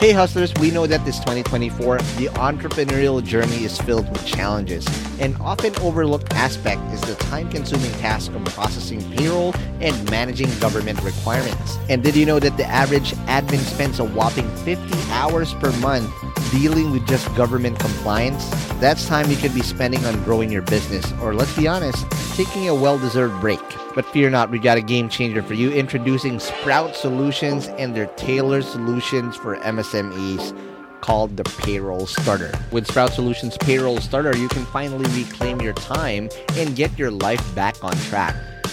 Hey hustlers, we know that this 2024, the entrepreneurial journey is filled with challenges. An often overlooked aspect is the time consuming task of processing payroll and managing government requirements. And did you know that the average admin spends a whopping 50 hours per month dealing with just government compliance? That's time you could be spending on growing your business, or let's be honest, taking a well deserved break. But fear not, we got a game changer for you introducing Sprout Solutions and their tailored solutions for MSMEs called the Payroll Starter. With Sprout Solutions Payroll Starter, you can finally reclaim your time and get your life back on track.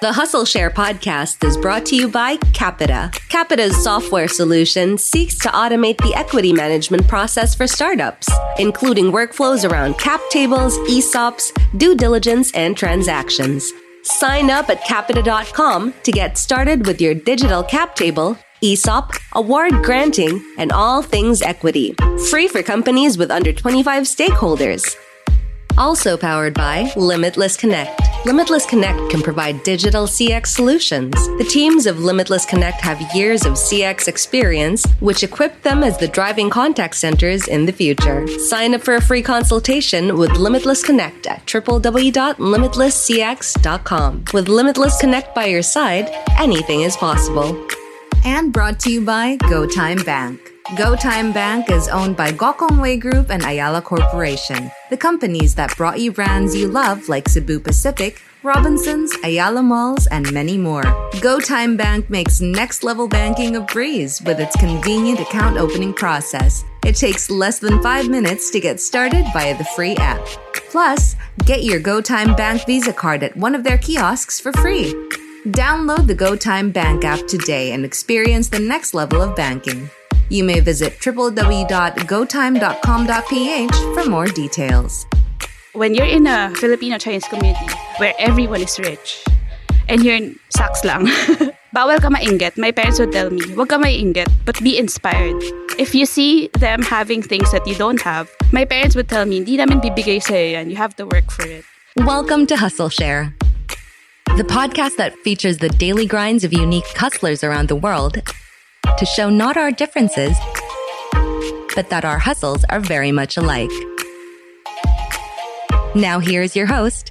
The Hustle Share podcast is brought to you by Qapita. Qapita's software solution seeks to automate the equity management process for startups, including workflows around cap tables, ESOPs, due diligence, and transactions. Sign up at qapita.com to get started with your digital cap table, ESOP, award granting, and all things equity. Free for companies with under 25 stakeholders. Also powered by Limitless Connect. Limitless Connect can provide digital CX solutions. The teams of Limitless Connect have years of CX experience, which equip them as the driving contact centers in the future. Sign up for a free consultation with Limitless Connect at www.limitlesscx.com. With Limitless Connect by your side, anything is possible. And brought to you by GoTyme Bank. GoTyme Bank is owned by Gokongwei Group and Ayala Corporation, the companies that brought you brands you love like Cebu Pacific, Robinsons, Ayala Malls, and many more. GoTyme Bank makes next level banking a breeze with its convenient account opening process. It takes less than five minutes to get started via the free app. Plus, get your GoTyme Bank Visa card at one of their kiosks for free. Download the GoTyme Bank app today and experience the next level of banking. You may visit www.gotyme.com.ph for more details. When you're in a Filipino Chinese community where everyone is rich and you're in saks lang, bawal ka mainggit. My parents would tell me, wag ka mainggit, but be inspired. If you see them having things that you don't have, my parents would tell me, hindi namin bibigay sa'yo yan. You have to work for it. Welcome to Hustle Share, the podcast that features the daily grinds of unique hustlers around the world to show not our differences, but that our hustles are very much alike. Now here's your host,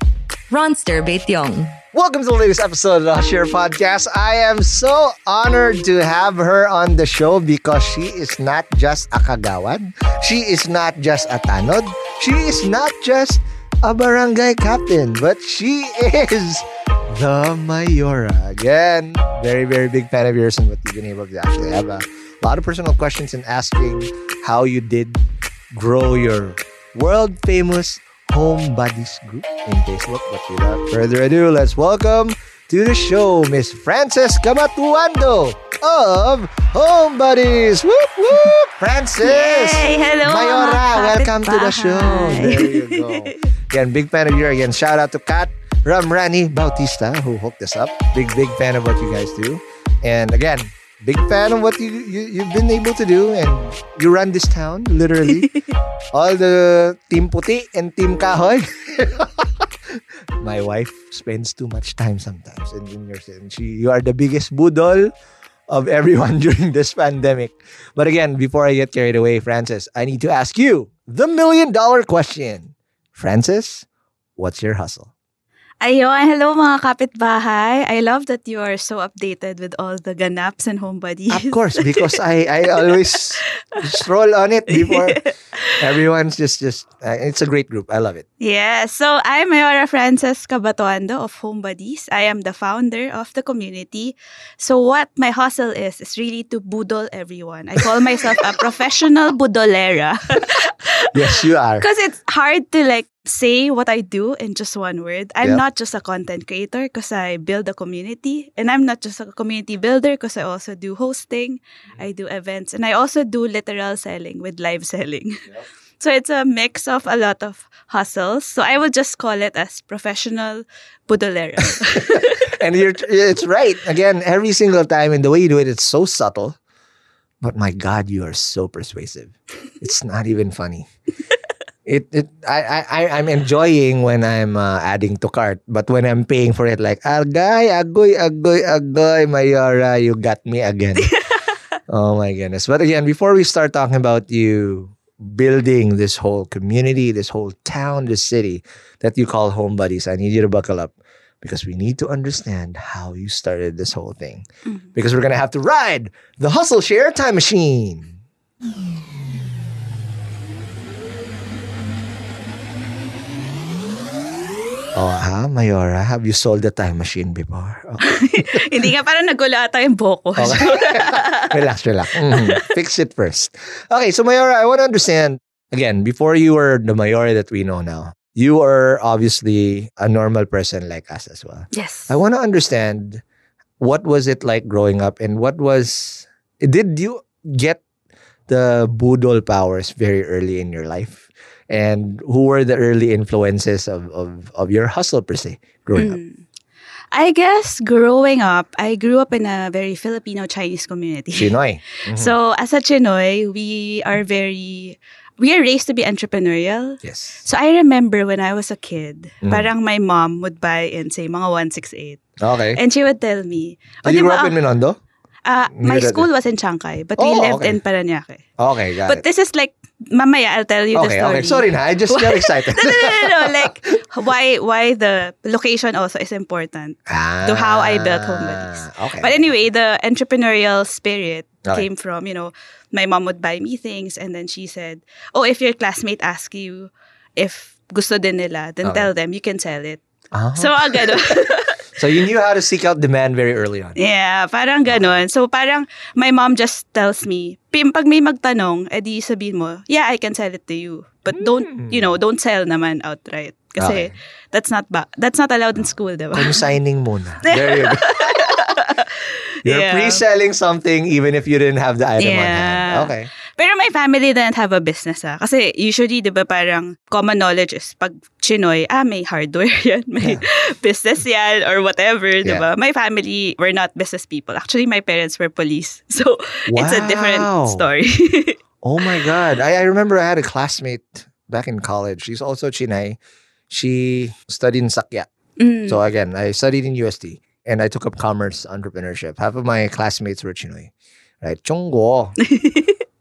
Ronster Baetiong. Welcome to the latest episode of the Share Podcast. I am so honored to have her on the show because she is not just a kagawan. She is not just a tanod. She is not just a barangay captain, but she is the Mayora. Again, very, very big fan of yours and what you've been able to actually have a lot of personal questions and asking how you did grow your world famous Home Buddies group in Facebook. But without further ado, let's welcome to the show Miss Frances Cabatuando of Home Buddies. Whoop whoop! Frances! Yay! Hello, Mayora, welcome to the show. There you go. Again, big fan of you. Again, shout out to Kat Ramrani Bautista who hooked us up. Big, big fan of what you guys do. And again, Big fan of what you, you you've been able to do, and you run this town literally. All the team puti and team kahoy. My wife spends too much time sometimes in, in your and she you are the biggest budol of everyone during this pandemic. But again, before I get carried away, Francis, I need to ask you the million dollar question. Francis, what's your hustle? Ayun, hello mga kapitbahay. I love that you are so updated with all the ganaps and Home Buddies. Of course, because I, I always stroll on it before everyone's just just. Uh, it's a great group. I love it. Yeah, so I'm Mayora Frances Cabatuando of Home Buddies. I am the founder of the community. So what my hustle is is really to budol everyone. I call myself a professional budolera. Yes, you are. Because it's hard to like say what I do in just one word. I'm not just a content creator because I build a community. And I'm not just a community builder because I also do hosting, mm-hmm. I do events, and I also do literal selling with live selling. So it's a mix of a lot of hustles. So I would just call it as professional budolera. and you're it's right again every single time and the way you do it it's so subtle but my god you are so persuasive it's not even funny it, it I, I i'm enjoying when i'm uh, adding to cart but when i'm paying for it like agay agoy agoy agoy mayora you got me again oh my goodness but again before we start talking about you building this whole community this whole town this city that you call home buddies i need you to buckle up because we need to understand how you started this whole thing. Because we're gonna have to ride the hustle share time machine. Oh, ha, Mayora, have you sold the time machine before? Okay. Hindi nga parang nagulo ata yung boko. relax, relax. Mhm. Fix it first. Okay, so Mayora, I want to understand again before you were the Mayora that we know now. You are obviously a normal person like us as well. yes. I want to understand what was it like growing up and what was did you get the budol powers very early in your life and who were the early influences of of, of your hustle per se growing up Mm. I guess growing up, I grew up in a very Filipino Chinese community. Chinoy Mhm. So as a Chinoy, we are very we are raised to be entrepreneurial. yes So I remember when I was a kid, Mm. parang my mom would buy in say mga 168 okay and she would tell me, "O, did you di grow up in Binondo ah, my school was in Chankay, but we Oh, lived okay. in Paranaque. okay got But it this is like mamaya I'll tell you the okay story. okay sorry na I just got excited no, no, no, no, like why why the location also is important. to how I built Home Buddies. Ah, okay But anyway, the entrepreneurial spirit Okay. came from, you know, my mom would buy me things and then she said, oh, if your classmate asks you if gusto din nila, then Okay. tell them you can sell it. Ah. So, ah, ganun. so you knew how to seek out demand very early on yeah, parang ganun. So, parang my mom just tells me, Pim, pag may magtanong, edi sabihin mo, yeah, I can sell it to you. But don't, you know, don't sell naman outright. Kasi Okay. that's not ba- that's not allowed in school, diba? Consigning muna. There you go. You're Yeah. pre-selling something even if you didn't have the item on hand. Yeah. Okay. Pero my family didn't have a business ah. Kasi usually, di ba parang common knowledge is pag Chinoy, ah, may hardware yan, may business yan, or whatever, di Yeah. ba? My family were not business people. Actually, my parents were police. So, it's a different story. Oh my God. I, I remember I had a classmate back in college. She's also Chinay. She studied in Sakya. Mm. So again, I studied in UST and I took up commerce entrepreneurship. Half of my classmates were Chinoy. Right? Chongguo.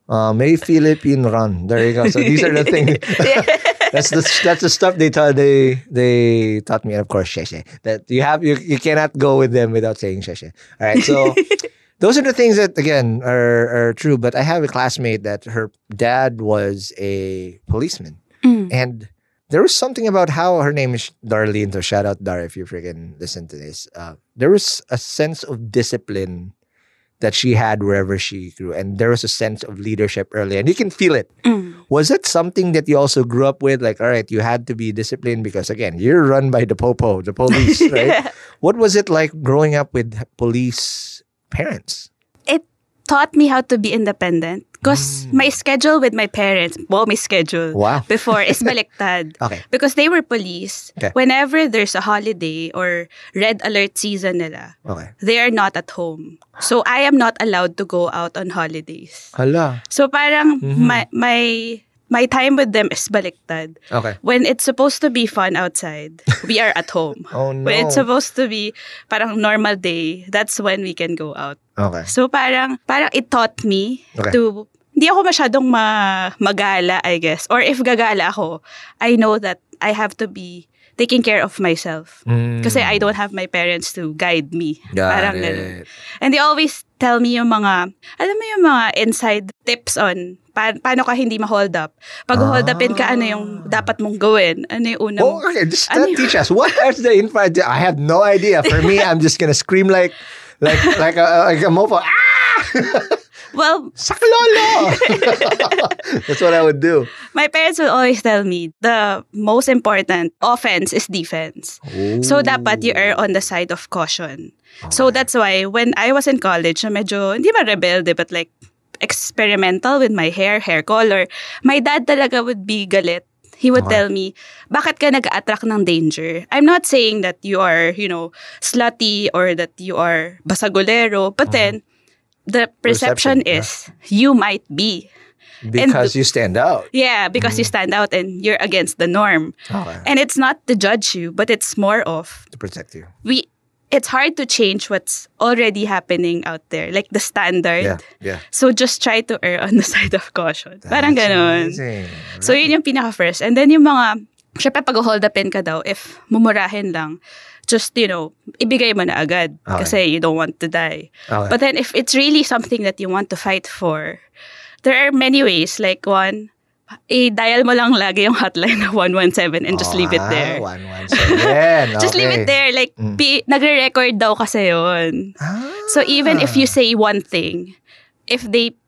Uh, may Philippine run. There you go. So these are the things. that's the that's the stuff they taught they they taught me and of course sheshe that you have you, you cannot go with them without saying sheshe all right so those are the things that again are are true but i have a classmate that her dad was a policeman Mm. and there was something about how her name is Darlene so shout out Dar if you freaking listen to this uh, there was a sense of discipline that she had wherever she grew and there was a sense of leadership early and you can feel it Mm. was it something that you also grew up with? Like, all right, you had to be disciplined because again, you're run by the popo, the police, right? What was it like growing up with police parents? It taught me how to be independent. Because my schedule with my parents, well, my schedule Wow. before is baliktad. Okay. Because they were police. Okay. Whenever there's a holiday or red alert season nila, Okay. they are not at home. So I am not allowed to go out on holidays. Hala. So parang Mm-hmm. my my my time with them is baliktad. Okay. When it's supposed to be fun outside, we are at home. Oh, no. When it's supposed to be parang normal day, that's when we can go out. Okay. So parang parang it taught me Okay. to hindi ako masyadong ma, magala, I guess. Or if gagala ako, I know that I have to be taking care of myself. Mm. Kasi I don't have my parents to guide me. Got parang it. ganun. And they always tell me yung mga, alam mo yung mga inside tips on pa- paano ka hindi ma-hold up. Pag hold upin ka, ano yung dapat mong gawin? Ano yung unang... Oh, okay. Just Ano teach us. What is the info? I have no idea. For me, I'm just gonna scream like, like, like a, like a mofo. Ah! Well, Saklolo! That's what I would do. my parents will always tell me the most important offense is defense. So dapat you are on the side of caution. So that's why when I was in college, medyo, hindi ba rebelde, but like experimental with my hair, hair color, my dad talaga would be galit. He would tell me, bakit ka nag-attract ng danger? I'm not saying that you are, you know, slutty or that you are basagolero, but then the perception, Perception, yeah. is you might be. Because you stand out. Yeah, because you mm-hmm. stand out and you're against the norm. Okay. And it's not to judge you, but it's more of To protect you. we it's hard to change what's already happening out there, like the standard. Yeah. Yeah. So just try to err on the side of caution. Parang That's ganon. amazing. So yun yung pinaka first. And then yung mga, syempre pag hold upin ka daw, if mumurahin lang, just, you know, ibigay mo na agad. Okay. Kasi you don't want to die. Okay. But then if it's really something that you want to fight for, there are many ways. Like one, i-dial mo lang lagi yung hotline na 117 and just leave it there. Ah, 117. Just leave it there. Like, Mm. pi- nagre-record daw kasi yun. Ah. So even if you say one thing, if they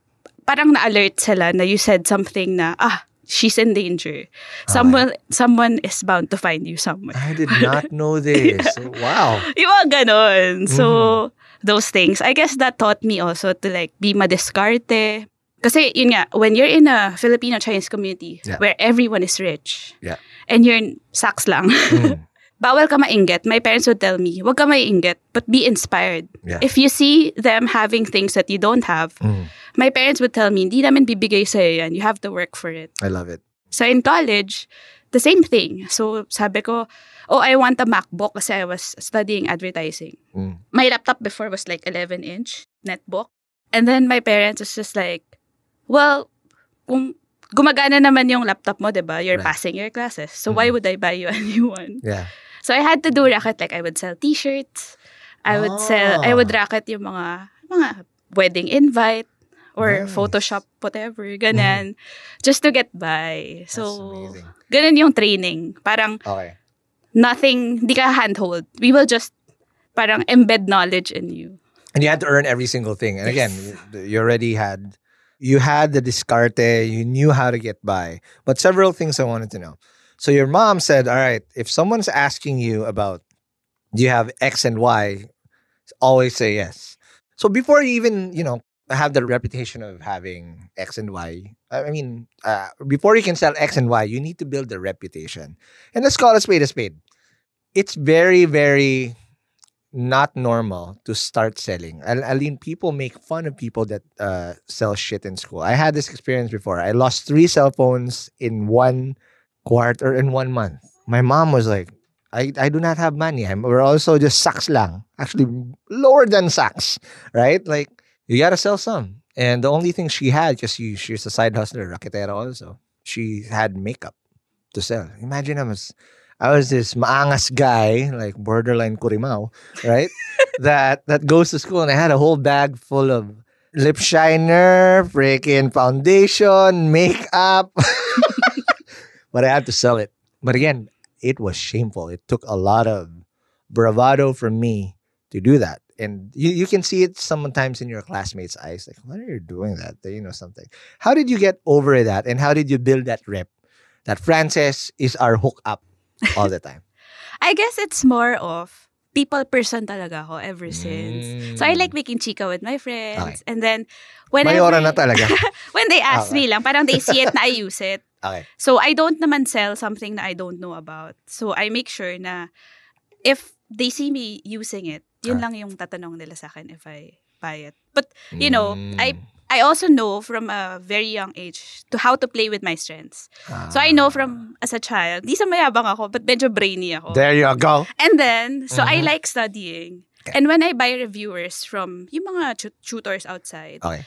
parang na-alert sila na you said something na, ah, she's in danger. Someone someone is bound to find you somewhere. I did not know this. wow. Yung ganon. So, Mm-hmm. those things. I guess that taught me also to like be madiskarte. Kasi yun nga, when you're in a Filipino-Chinese community Yeah. where everyone is rich Yeah. and you're in saks lang, Mm. bawal ka mainggit. My parents would tell me, wag ka mainggit, but be inspired. Yeah. If you see them having things that you don't have, Mm. my parents would tell me, hindi namin bibigay sa'yo yan. You have to work for it. I love it. So in college, the same thing. So sabi ko, oh, I want a MacBook kasi I was studying advertising. Mm. My laptop before was like 11 inch netbook. And then my parents was just like, well, kung gumagana naman yung laptop mo, di ba? You're Right. Mm-hmm. passing your classes. So why would I buy you a new one? Yeah. So I had to do racket like I would sell t-shirts. I would sell I would Ah. racket yung mga mga wedding invite or Nice. Photoshop whatever ganyan just to get by. So ganun yung training. Parang Okay. nothing di ka handhold. We will just parang embed knowledge in you. And you had to earn every single thing. And again, you- you already had you had the discarte, you knew how to get by. But several things I wanted to know. So your mom said, "All right, if someone's asking you about do you have X and Y, always say yes." So before you even, you know, have the reputation of having X and Y, I mean, uh, before you can sell X and Y, you need to build the reputation. And let's call a spade a spade. It's very, very not normal to start selling. I, I mean, people make fun of people that uh, sell shit in school. I had this experience before. I lost three cell phones in one quarter in one month. My mom was like, I, I do not have money. I'm, we're also just sacks lang. Actually, lower than sacks, right? Like, you gotta sell some. And the only thing she had, because she, she's a side hustler, raketera also, she had makeup to sell. Imagine I was, I was this maangas guy, like borderline kurimao, right? that that goes to school and I had a whole bag full of lip shiner, freaking foundation, makeup. but I had to sell it. But again, it was shameful. It took a lot of bravado from me to do that. And you, you can see it sometimes in your classmates' eyes. Like, why are you doing that? You know, something. How did you get over that? And how did you build that rep? That Frances is our hook up all the time. I guess it's more of people person talaga ako ever since. So I like mm. making chika with my friends. Okay. And then, whenever... Mayora na talaga. when they ask Okay. me lang, parang they see it na I use it. Okay. So I don't naman sell something na I don't know about. So I make sure na if they see me using it, yun Ah. lang yung tatanong nila sa akin if I buy it. But, you know, Mm. I I also know from a very young age to how to play with my strengths. So I know from as a child, di sa mayabang ako, but medyo brainy ako. There you go. And then, so I Mhm. like studying. Okay. And when I buy reviewers from yung mga tu- tutors outside, Okay.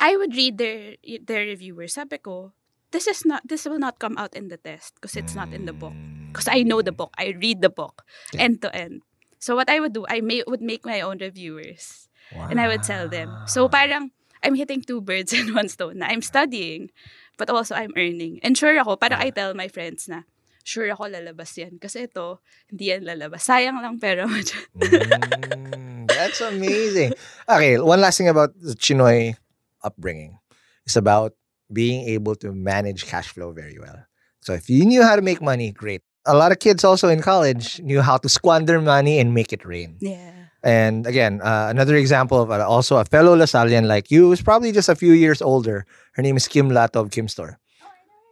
I would read their their reviewers. Sabi ko, this is not this will not come out in the test because it's not in the book. Because I know the book. I read the book Okay. end to end. So what I would do, I may, would make my own reviewers and I would tell them. So parang I'm hitting two birds in one stone. Na I'm studying, but also I'm earning. And sure ako, parang I tell my friends na, sure ako lalabas yan. Kasi ito, hindi yan lalabas. Sayang lang pera mo. Mm, that's amazing. Okay, one last thing about the Chinoy upbringing. It's about being able to manage cash flow very well. So if you knew how to make money, great. A lot of kids also in college knew how to squander money and make it rain. Yeah. And again, uh, another example of uh, also a fellow Lasallian like you is probably just a few years older. Her name is Kim Lato of Kim Store.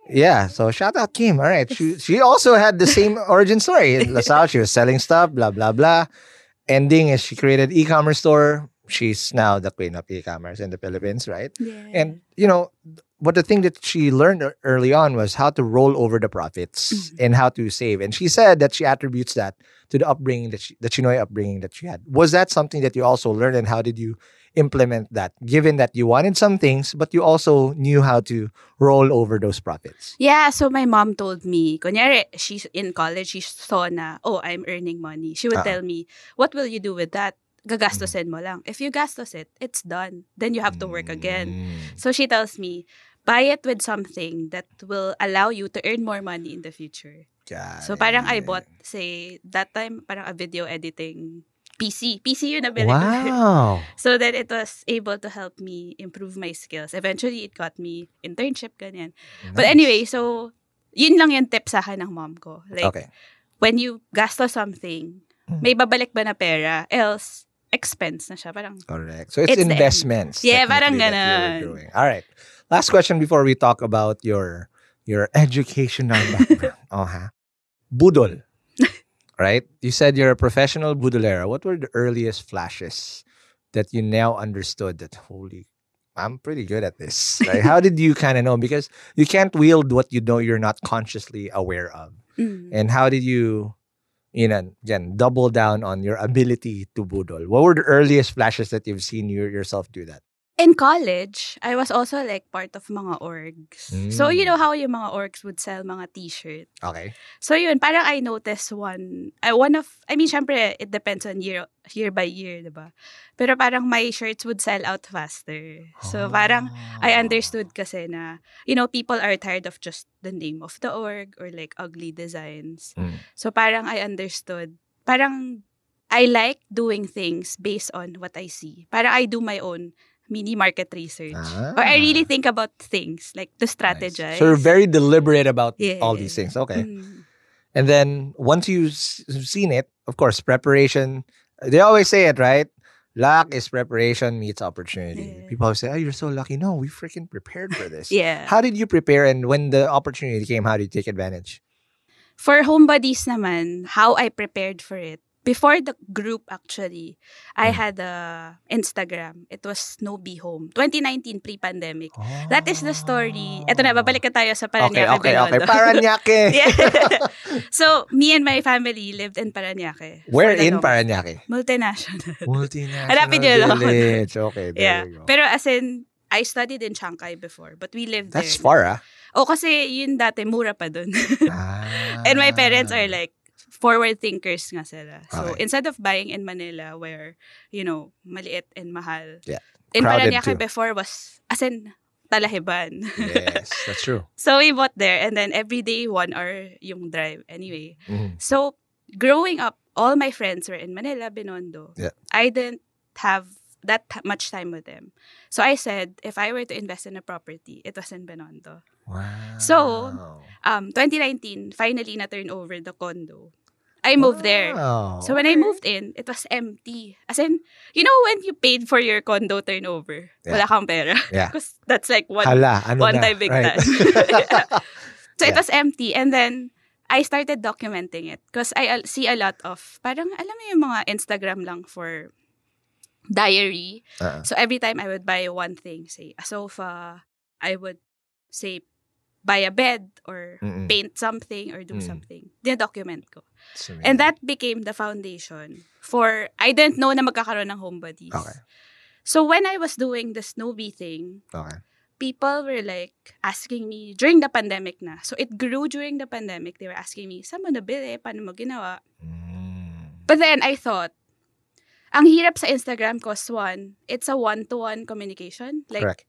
Yeah, so shout out Kim. All right, she she also had the same origin story LaSalle. She was selling stuff, blah blah blah. Ending is she created e-commerce store. She's now the queen of e-commerce in the Philippines, right? yeah. And you know, what the thing that she learned early on was how to roll over the profits Mm-hmm. and how to save. And she said that she attributes that to the upbringing that she, the Chinoy upbringing that she had. Was that something that you also learned, and how did you implement that? Given that you wanted some things, but you also knew how to roll over those profits. Yeah, so my mom told me, kunyari, she's in college, she saw na, oh, I'm earning money. She would Ah. tell me, what will you do with that? Gagastosin mo lang. If you gastos it, it's done. Then you have to work again. Mm. So she tells me, buy it with something that will allow you to earn more money in the future. Got So parang I bought, say, that time, parang a video editing PC. PC yun na binili ko. Wow. So that it was able to help me improve my skills. Eventually, it got me internship, ganyan. But Nice. anyway, so, yun lang yung tip sa akin ng mom ko. Like, okay. when you gasto something, Mm. may babalik ba na pera? Else, expense na siya. Parang, Correct. So it's, It's the investments. Yeah, parang ganon. All right. Last question before we talk about your your educational background. oh, ha? Budol. right? You said you're a professional budolera. What were the earliest flashes that you now understood that holy I'm pretty good at this. Right? How did you kind of know? Because you can't wield what you know you're not consciously aware of. mm. And how did you, you know, again, double down on your ability to budol? What were the earliest flashes that you've seen you yourself do that? In college, I was also like part of mga orgs. So, you Mm. know how yung mga orgs would sell mga t-shirt. Okay. So yun, parang I noticed one, uh, one of, I mean, syempre, it depends on year, year by year, di ba? Pero parang my shirts would sell out faster. So parang, I Ah. understood kasi na, you know, people are tired of just the name of the org or like ugly designs. Mm. So parang I understood, parang I like doing things based on what I see. Parang I do my own mini market research. Or I really Ah. think about things, like to Nice. So you're very deliberate about all these things. Okay. Mm. And then once you've seen it, of course, preparation. They always say it, right? Luck is preparation meets opportunity. Yeah. People always say, "Oh, you're so lucky." No, we freaking prepared for this. Yeah. How did you prepare, and when the opportunity came, how did you take advantage? For Home Buddies naman, how I prepared for it. Before the group actually, I Mm. had a Instagram. It was No Be Home. 2019 pre-pandemic. That is the story. Ito na, babalik na tayo sa Okay, Paranaque. okay, okay. Binondo. Paranaque. Yeah. so, me and my family lived in Paranaque. Where in longest- Paranaque? Multinational. Multinational Hanapin village. Okay, there yeah. you go. Pero as in, I studied in Chankay before, but we lived That's there. far, ah. Oh, kasi yun dati, mura pa dun. ah. And my parents are like forward thinkers nga sila. So Okay. instead of buying in Manila where, you know, maliit and mahal. Yeah. In Paranaque before was, as in, talahiban. yes, that's true. so we bought there and then every day, one hour yung drive. Anyway. Mhm. So growing up, all my friends were in Manila, Binondo. Yeah. I didn't have that t- much time with them. So I said, if I were to invest in a property, it was in Binondo. Wow. So, um, 2019, finally na turn over the condo. I moved there. Wow. So when I moved in, it was empty. As in, you know when you paid for your condo turnover, Yeah. wala kang pera. Yeah. Because that's like one Hala, ano one na, time big right? time. Yeah. So it was empty. And then, I started documenting it. Because I uh, see a lot of, parang, alam mo yung mga Instagram lang for diary. Uh-uh. So every time I would buy one thing, say a sofa, I would say buy a bed or Mm-mm. paint something or do Mm. something. Dina-document ko. So, And that became the foundation for, I didn't know na magkakaroon ng homebodies. Okay. So when I was doing the Snowbee thing, Okay. people were like asking me during the pandemic na. So it grew during the pandemic. They were asking me, saan mo nabili? Paano mo ginawa? Mm. But then I thought, ang hirap sa Instagram cause one, it's a one-to-one communication. Like, Correct.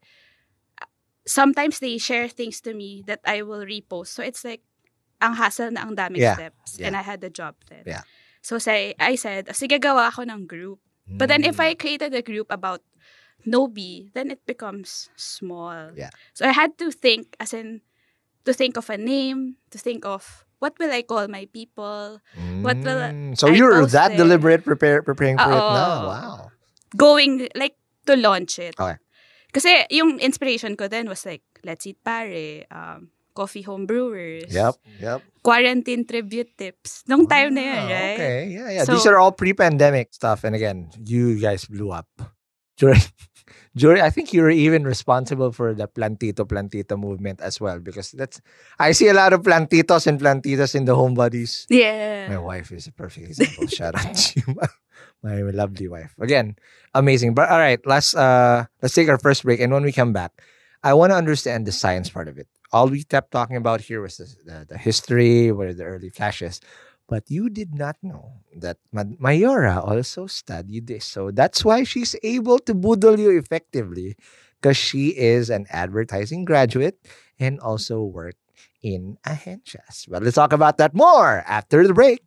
Sometimes they share things to me that I will repost. So it's like, ang hassle na ang daming Yeah. steps. Yeah. And I had the job then. Yeah. So say, I said, sige gawa ako ng group. But then Mm. if I created a group about Nobi, then it becomes small. Yeah. So I had to think, as in, to think of a name, to think of what will I call my people, what will Mm. So I you're that there? deliberate prepare, preparing for it now. Wow. going, like, to launch it. Okay. Kasi yung inspiration ko then was like, Let's Eat Pare, um, Coffee Home Brewers, Yep. Yep. Quarantine Tribute Tips. Nung time na yun, Ah, right? Okay. Yeah, yeah. So- These are all pre-pandemic stuff. And again, you guys blew up. During, during, I think you were even responsible for the plantito plantito movement as well because that's I see a lot of plantitos and plantitas in the Home Buddies. Yeah. My wife is a perfect example. Shout out to you, my lovely wife. Again, amazing. But all right, let's uh let's take our first break, and when we come back, I want to understand the science part of it. All we kept talking about here was the, the, the history, what are the early flashes. But you did not know that Mayora also studied this. So that's why she's able to boodle you effectively because she is an advertising graduate and also worked in a agencias. But let's talk about that more after the break.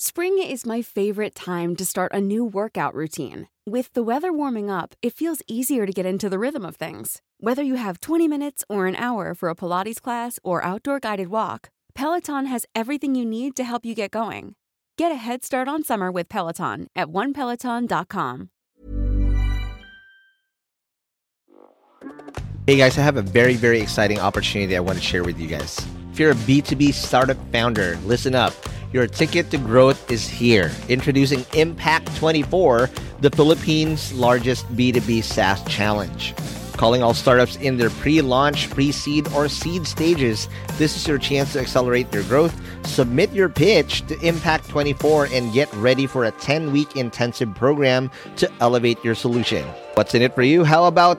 Spring is my favorite time to start a new workout routine. With the weather warming up, it feels easier to get into the rhythm of things. Whether you have 20 minutes or an hour for a Pilates class or outdoor guided walk, Peloton has everything you need to help you get going. Get a head start on summer with Peloton at onepeloton.com. Hey guys, I have a very, very exciting opportunity I want to share with you guys. If you're a B2B startup founder, listen up. Your ticket to growth is here. Introducing Impact 24, the Philippines' largest B2B SaaS challenge. Calling all startups in their pre launch, pre seed, or seed stages, this is your chance to accelerate your growth. Submit your pitch to Impact 24 and get ready for a 10 week intensive program to elevate your solution. What's in it for you? How about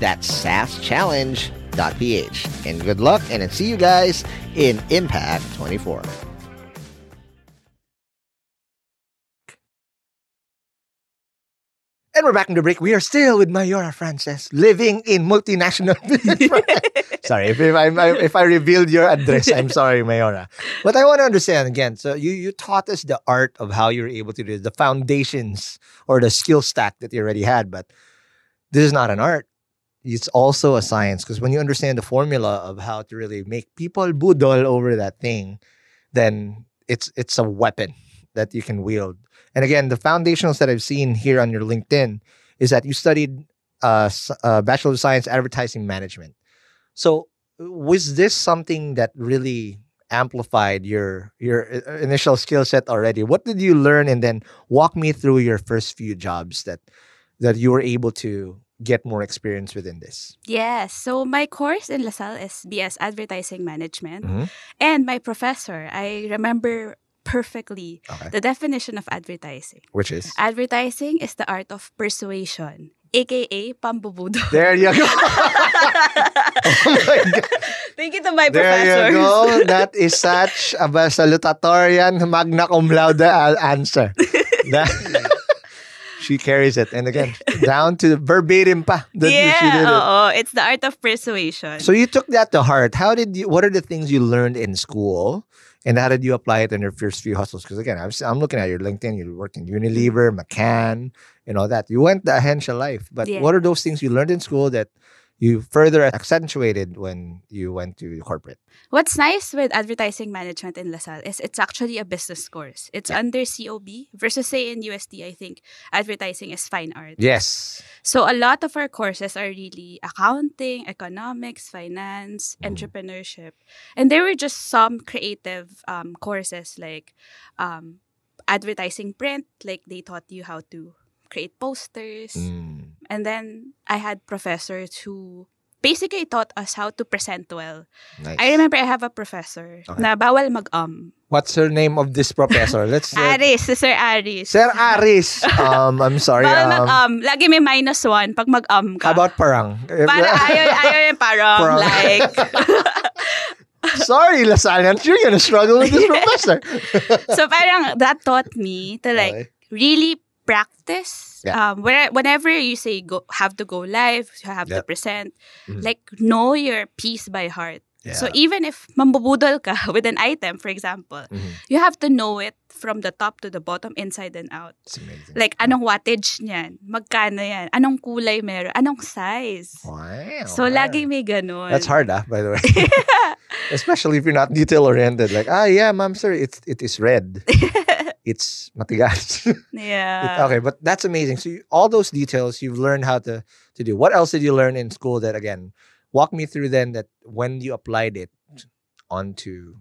That's saaschallenge.ph. And good luck, and I'll see you guys in Impact 24. And we're back in the break. We are still with Mayora Frances, living in multinational. sorry, if, if, I, if I revealed your address, I'm sorry, Mayora. But I want to understand again. So you you taught us the art of how you're able to do this, the foundations or the skill stack that you already had. But this is not an art. It's also a science because when you understand the formula of how to really make people boodle over that thing, then it's it's a weapon that you can wield. And again, the foundationals that I've seen here on your LinkedIn is that you studied uh, uh, Bachelor of Science Advertising Management. So, was this something that really amplified your your initial skill set already. What did you learn, and then walk me through your first few jobs that that you were able to get more experience within this. Yes. So my course in LaSalle is BS Advertising Management. Mhm. And my professor, I remember perfectly Okay. the definition of advertising. Which is Advertising is the art of persuasion, aka pambubudo. there you go. oh my God. Thank you to my professor. There professors. you go. That is such a salutatorian magna cum laude answer. That, she carries it. And again, down to the verbatim pa. that yeah, did it. It's the art of persuasion. So you took that to heart. How did you? What are the things you learned in school, and how did you apply it in your first few hustles? Because again, I'm, I'm looking at your LinkedIn. You worked in Unilever, McCann, and all that. You went the Ahensha life. But Yeah. what are those things you learned in school that you further accentuated when you went to corporate? What's nice with advertising management in LaSalle is it's actually a business course. It's under COB versus say in UST, I think advertising is fine art. Yes. So a lot of our courses are really accounting, economics, finance, entrepreneurship. And there were just some creative um, courses like um, advertising print, like they taught you how to create posters. Mm. And then I had professors who basically taught us how to present well. Nice. I remember I have a professor Okay. na bawal mag-um. What's her name of this professor? Let's. uh, Aris, si Sir Aris. Sir Aris. Um, I'm sorry. Bawal Um, mag-um. Lagi may minus one pag mag-um ka. how about parang? Para ayaw, ayaw yung parang, Parang. like, sorry, Lasallians, you're gonna struggle with this professor. so parang that taught me to like Okay. really practice. Yeah. Um, where, whenever you say go, have to go live, you have to Yeah. present, Mhm. like know your piece by heart. So even if mambubudol ka with an item, for example, Mhm. you have to know it from the top to the bottom, inside and out. It's amazing. Like, anong wattage niyan? Magkano yan? Anong kulay meron? Anong size? wow. So, wow. lagi may ganun. That's hard, ah, by the way. Especially if you're not detail oriented. Like, ah, yeah, ma'am, sir, it's it is red. it's matigas. Yeah. It- okay, but that's amazing. So you, all those details you've learned how to to do. What else did you learn in school that again? Walk me through then that when you applied it onto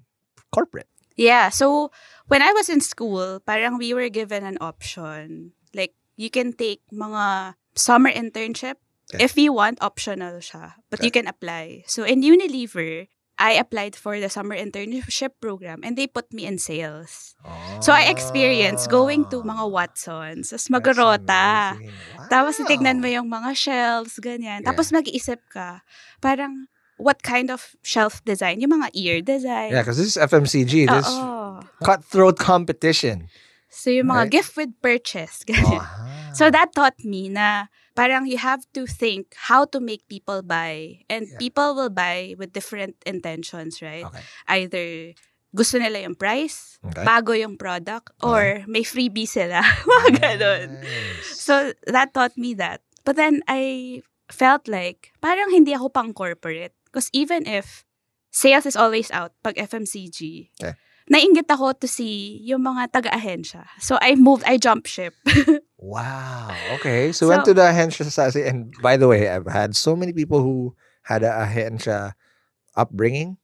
corporate. Yeah. So, when I was in school, parang we were given an option. Like, you can take mga summer internship. Okay. If you want, optional siya. But you can apply. So, in Unilever, I applied for the summer internship program and they put me in sales. So, I experienced going to mga Watsons, tapos Ah. Magrota. amazing. Tapos titignan mo Wow. yung mga shelves, ganyan. Yeah. Tapos mag-iisip ka, parang, what kind of shelf design? Yung mga ear design. Yeah, because this is FMCG. This Oo. cutthroat competition. So, yung mga Right. gift with purchase. ganyan. Ah. So, that taught me na parang you have to think how to make people buy. And Yeah. people will buy with different intentions, right? Okay. Either gusto nila yung price, Okay. bago yung product, or may freebie sila. Mga ganun. Nice. So, that taught me that. But then, I felt like, parang hindi ako pang corporate. Because even if sales is always out pag FMCG, Okay. nainggit ako to see yung mga taga-ahensya. So, I moved, I jumped ship. Wow. Okay. So, So- went to the Ahensha Society. And by the way, I've had so many people who had a Ahensha upbringing.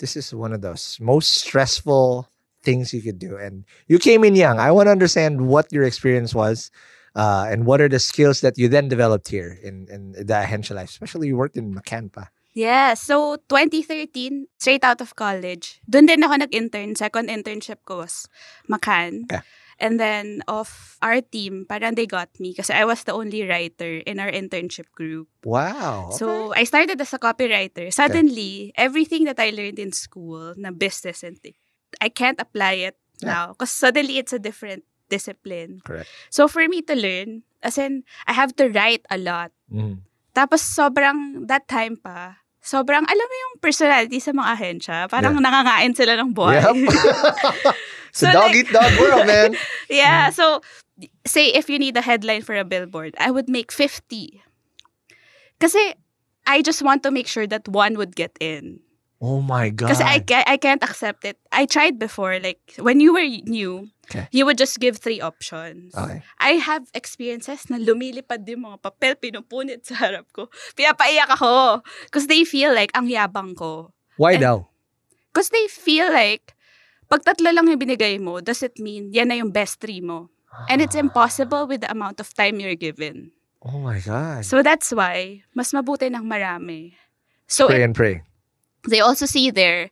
This is one of those most stressful things you could do. And you came in young. I want to understand what your experience was uh, and what are the skills that you then developed here in, in the Ahensha life, especially you worked in McCann pa. Yeah, so 2013, straight out of college, doon din ako nag-intern. Second internship ko was McCann. Okay. And then of our team, parang they got me kasi I was the only writer in our internship group. Wow. okay. So I started as a copywriter. Suddenly, everything that I learned in school na business and thing, I can't apply it Yeah. now because suddenly it's a different discipline. Correct. So for me to learn, as in, I have to write a lot. Mhm. Tapos sobrang, that time pa, sobrang, alam mo yung personality sa mga ahensya, parang nangangain sila ng buhay. Yep. it's a dog like- eat dog world, man. yeah, mm. so, say if you need a headline for a billboard, I would make 50. Kasi, I just want to make sure that one would get in. Oh my God. Kasi I, ca- I can't accept it. I tried before, like, when you were new, Okay. you would just give three options. Okay. I have experiences na lumilipad yung mga papel, pinupunit sa harap ko. Pinapaiyak ako. Because they feel like ang yabang ko. Why And- daw? Because they feel like, pag tatlo lang yung binigay mo, does it mean yan na yung best three mo? And it's impossible with the amount of time you're given. Oh my God. So that's why, mas mabuti ng marami. So pray it- and pray. they also see there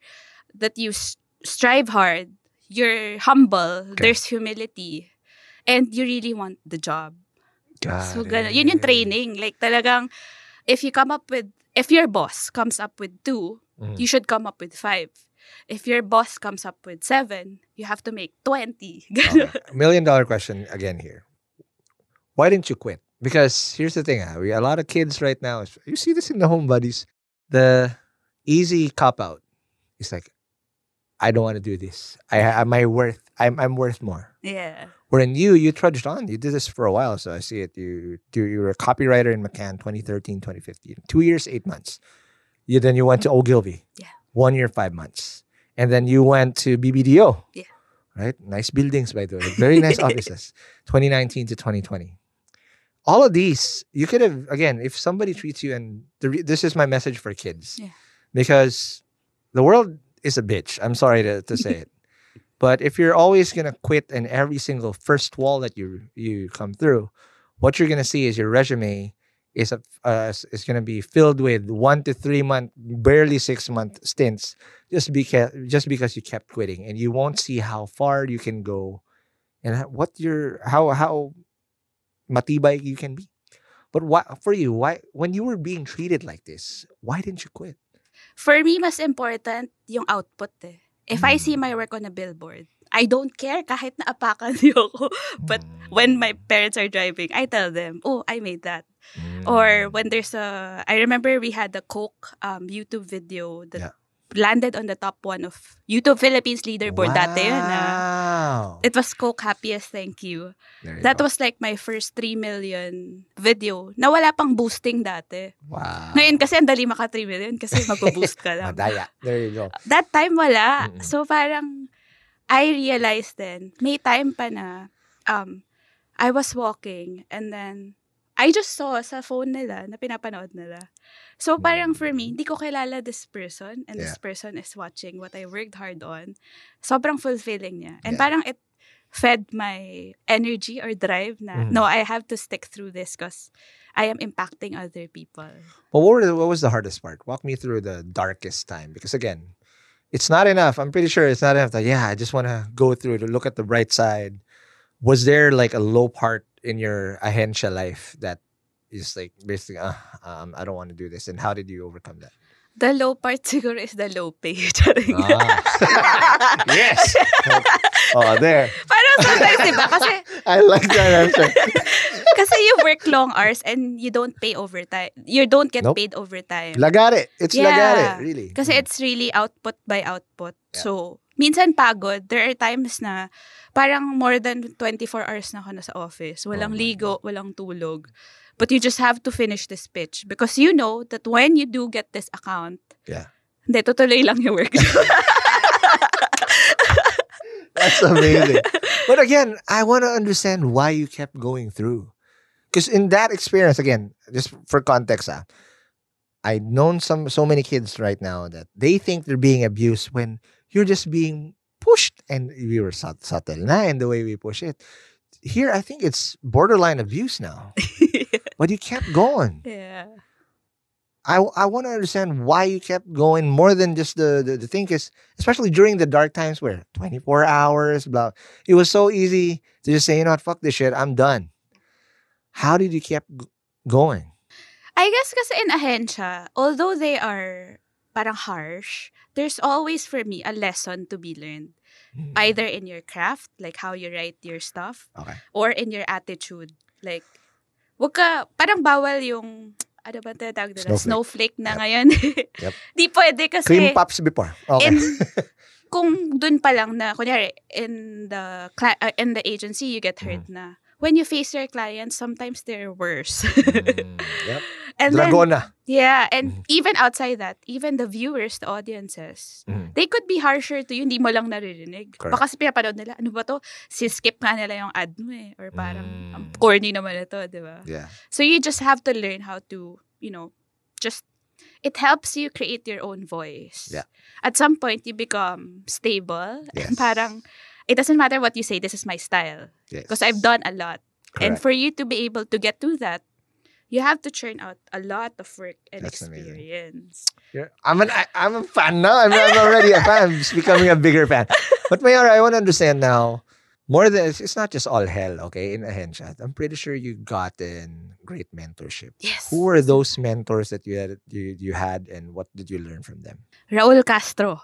that you strive hard, you're humble, there's humility, and you really want the job. Got So, ganun. Yun yung training. Like, talagang, if you come up with, if your boss comes up with two, Mhm. you should come up with five. If your boss comes up with seven, you have to make 20. Ganun. Okay. Million dollar question again here. Why didn't you quit? Because here's the thing, ah, we a lot of kids right now. You see this in the home buddies. The easy cop out is like, I don't want to do this. I am I worth. I'm I'm worth more. Yeah. Wherein you you trudged on. You did this for a while, so I see it. You you, you were a copywriter in McCann 2013, 2015. Two years, eight months. You then you went to Ogilvy. Yeah. One year, five months. And then you went to BBDO. Yeah. Right? Nice buildings, by the way. Very nice offices. 2019 to 2020. All of these, you could have, again, if somebody treats you, and re- this is my message for kids. Yeah. Because the world is a bitch. I'm sorry to, to say it. But if you're always gonna quit in every single first wall that you you come through, what you're gonna see is your resume is a uh, is gonna be filled with one to three month, barely six month stints, just because just because you kept quitting, and you won't see how far you can go, and what your how how matibay you can be. But why for you? Why when you were being treated like this, why didn't you quit? For me, mas important yung output eh. If I see my work on a billboard, I don't care kahit na apakan niyo ako. But when my parents are driving, I tell them, oh, I made that. Or when there's a, I remember we had a Coke um, YouTube video that Yeah. landed on the top one of YouTube Philippines leaderboard dati yun. ah. Wow. It was Coke Happiest Thank You. You That go. was like my first 3 million video na wala pang boosting dati. wow. Ngayon kasi ang dali maka 3 million kasi magbo-boost ka lang. Madaya. There you go. That time wala. Mm-mm. So parang I realized then, may time pa na um, I was walking and then I just saw sa phone nila na pinapanood nila. So parang for me, hindi ko kilala this person and this person is watching what I worked hard on. Sobrang fulfilling niya. And Yeah. parang it fed my energy or drive na, Mhm. no, I have to stick through this because I am impacting other people. But what, were the, what was the hardest part? Walk me through the darkest time. Because again, it's not enough. I'm pretty sure it's not enough that, yeah, I just want to go through to look at the bright side. Was there like a low part in your ahensya life that is like basically, uh, um, I don't want to do this? And how did you overcome that? The low part siguro is the low pay. Ah. yes. oh, there. Parang sometimes, di ba? Kasi, I like that answer. kasi you work long hours and you don't pay overtime. You don't get Nope. paid overtime. Lagare. It's Yeah. lagare, really. Kasi it's really output by output. Yeah. So, minsan pagod. There are times na parang more than 24 hours na ako na sa office. Walang Oh ligo, walang tulog. But you just have to finish this pitch because you know that when you do get this account, Yeah. hindi, tutuloy lang yung work. That's amazing. but again, I want to understand why you kept going through. Because in that experience, again, just for context, ah, I've known some so many kids right now that they think they're being abused when you're just being pushed, and we were subtle na in the way we push it. Here, I think it's borderline abuse now, but you kept going. yeah. I, I want to understand why you kept going more than just the, the, the thing is especially during the dark times where 24 hours blah it was so easy to just say you know what fuck this shit I'm done how did you keep g- going I guess kasi in ahensya, although they are parang harsh, there's always for me a lesson to be learned. Either in your craft, like how you write your stuff, okay or in your attitude. Like, wag ka, parang bawal yung, ano ba tinatawag nila? Snowflake. Snowflake na Yep. ngayon. Yep. Di pwede kasi, cream puffs before okay in, kung dun pa lang na, kunyari, in the, cli- uh, in the agency, you get hurt Mm. na. When you face your clients, sometimes they're worse. Mm, yep and then, dragona Yeah, and Mhm. even outside that, even the viewers, the audiences, Mhm. they could be harsher to you, hindi mo lang naririnig. Correct. Baka kasi pinapanood nila, ano ba to? Si-skip nga nila yung ad mo eh. Or parang, Mm. ang corny naman ito, di ba? yeah So you just have to learn how to, you know, just it helps you create your own voice. Yeah. At some point, you become stable. Yes. And parang, it doesn't matter what you say, this is my style. Yes. Because I've done a lot. And Correct. for you to be able to get to that, you have to churn out a lot of work and That's experience. You're, I'm an I, I'm a fan now. I'm, I'm already a fan. I'm just becoming a bigger fan. But Mayora, I want to understand now more than it's, it's not just all hell, okay? In a headshot, I'm pretty sure you gotten great mentorship. Yes. Who were those mentors that you had you, you had and what did you learn from them? Raul Castro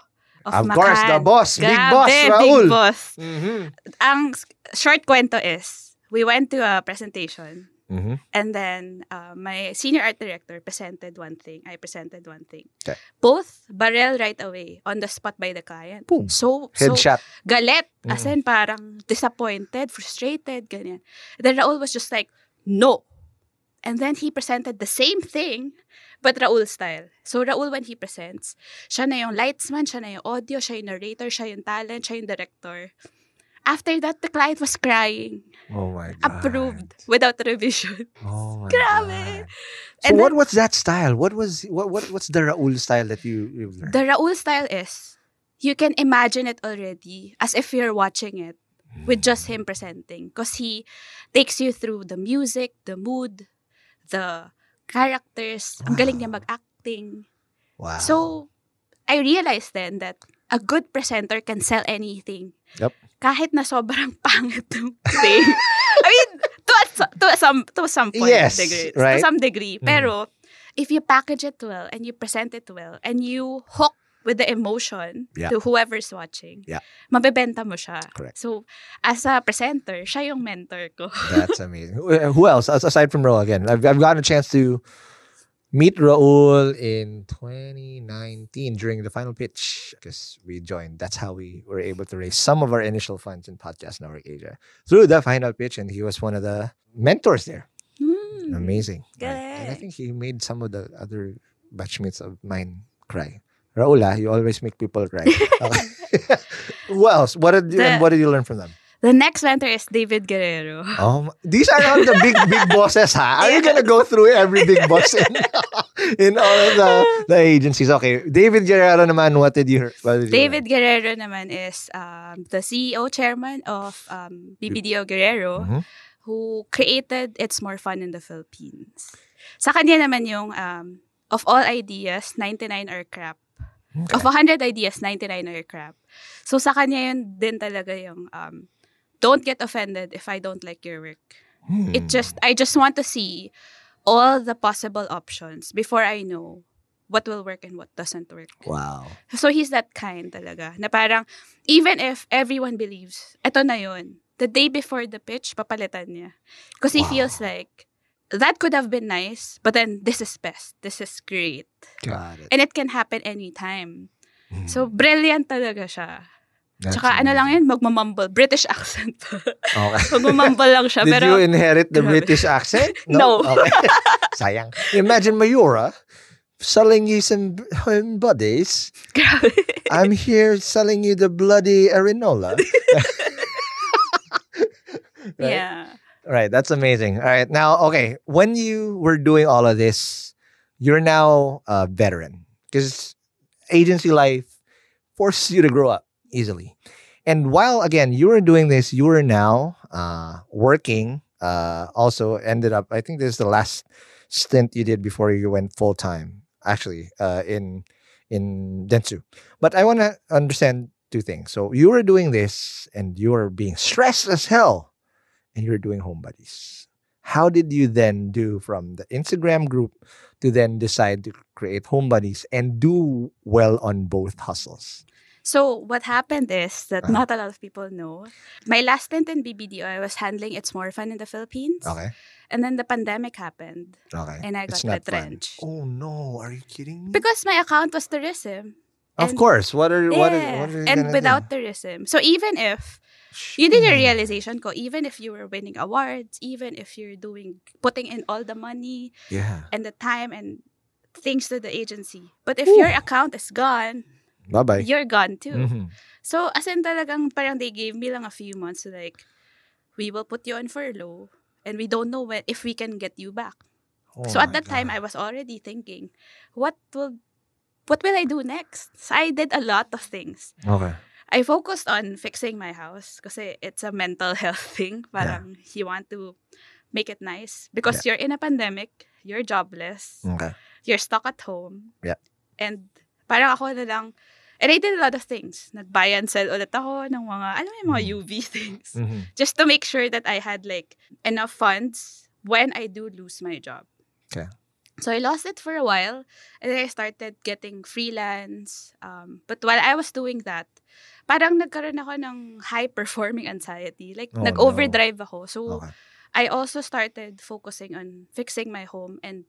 of, Of course, the McCann. boss, big boss, Raul. Big boss. Mm-hmm. Ang short kwento is, we went to a presentation Mm-hmm. and then uh, my senior art director presented one thing. I presented one thing. Okay. Both barrel right away on the spot by the client. Boom. So, so Headshot. galit. As Mm. in parang disappointed, frustrated, ganyan. Then Raul was just like, no. And then he presented the same thing, but Raul style. So Raul, when he presents, siya na yung lightsman, siya na yung audio, siya yung narrator, siya yung talent, siya yung director. After that, the client was crying. Oh my god. Approved without revision. Oh my Grabe. god. So And what was that style? What was what what what's the Raul style that you learned? The Raul style is, you can imagine it already as if you're watching it with just him presenting. Because he takes you through the music, the mood, the characters. Ang galing niya mag-acting. wow. So, I realized then that a good presenter can sell anything. Yep. Kahit na sobrang pangit ng thing. I mean, to, a- to some to some point Yes, degree. right? To some degree. Mm. Pero, if you package it well and you present it well and you hook with the emotion Yeah. to whoever's watching, Yeah. mabebenta mo siya. Correct. So, as a presenter, siya yung mentor ko. That's amazing. Who else aside from Raul again? I've I've gotten a chance to meet Raul in 2019 during the final pitch because we joined. That's how we were able to raise some of our initial funds in Podcast Network Asia through the final pitch, and he was one of the mentors there. Hmm. Amazing. Right. And I think he made some of the other batchmates of mine cry. Raul, ah, you always make people cry. Who else? What did you, and what did you learn from them? The next mentor is David Guerrero. Um, these are not the big big bosses, ha? Are you gonna go through every big boss in, in all of the, the agencies? Okay, David Guerrero naman, what did you hear? Did you David Guerrero naman is um, the CEO chairman of um, BBDO Guerrero Mhm. who created It's More Fun in the Philippines. Sa kanya naman yung um, of all ideas, 99 are crap. Of 100 ideas, 99 are crap. So sa kanya yun din talaga yung um, don't get offended if I don't like your work. Hmm. It just I just want to see all the possible options before I know what will work and what doesn't work. Wow. So he's that kind talaga. Na parang, even if everyone believes, eto na yun. The day before the pitch, papalitan niya. Because he Wow. feels like, that could have been nice, but then this is best. This is great. Got it. And it can happen anytime. Hmm. So, brilliant talaga siya. That's Tsaka ano lang yun, magmamumble. British accent. Okay. lang siya. Did pero, you inherit the Grabe. British accent? No. Okay. Sayang. Imagine Mayora selling you some home buddies. grabe. I'm here selling you the bloody Arenola. Right? Yeah. Right, that's amazing. All right, now, okay, when you were doing all of this, you're now a veteran because agency life forces you to grow up easily. And while again you were doing this, you were now uh, working. Uh, also, ended up. I think this is the last stint you did before you went full time. Actually, uh, in in Dentsu. But I want to understand two things. So you were doing this, and you were being stressed as hell and you're doing home buddies. How did you then do from the Instagram group to then decide to create home buddies and do well on both hustles? So what happened is that Uh-huh. not a lot of people know. My last stint in BBDO, I was handling It's More Fun in the Philippines. Okay. And then the pandemic happened. Okay. And I got not fun. retrenched. Oh no, are you kidding me? Because my account was tourism. of and- course. What are what are, Yeah. what are you and without do? tourism. So even if you did a realization ko, even if you were winning awards, even if you're doing putting in all the money Yeah. and the time and things to the agency. But if your account is gone, Bye bye. you're gone too. Mhm. So, as in talagang parang they gave me lang a few months to like, we will put you on furlough and we don't know when if we can get you back. Oh so at that time, I God. was already thinking, what will, what will I do next? So I did a lot of things. Okay. I focused on fixing my house because it's a mental health thing. Parang you want to make it nice because you're in a pandemic, you're jobless, Okay. you're stuck at home. Yeah. And parang ako na lang, and I did a lot of things. Nag-buy and sell ulit ako ng mga, alam mo mga UV things. Mhm. Just to make sure that I had like enough funds when I do lose my job. Okay. So I lost it for a while and then I started getting freelance. Um, but while I was doing that, parang nagkaroon ako ng high-performing anxiety. Like, Oh, nag-overdrive ako. So, Okay. I also started focusing on fixing my home and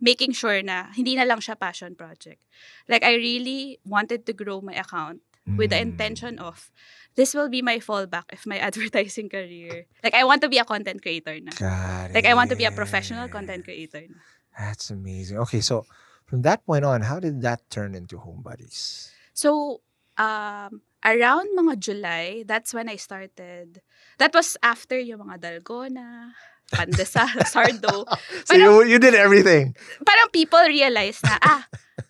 making sure na hindi na lang siya passion project. Like, I really wanted to grow my account with the Mm. intention of this will be my fallback if my advertising career. Like, I want to be a content creator na. Got Like, I want to be a it. professional content creator na. That's amazing. Okay, so from that point on, how did that turn into Home Buddies? So, um, around mga July, that's when I started. That was after yung mga dalgona, pandesal, sardo. So you, you did everything. Parang people realize na, ah,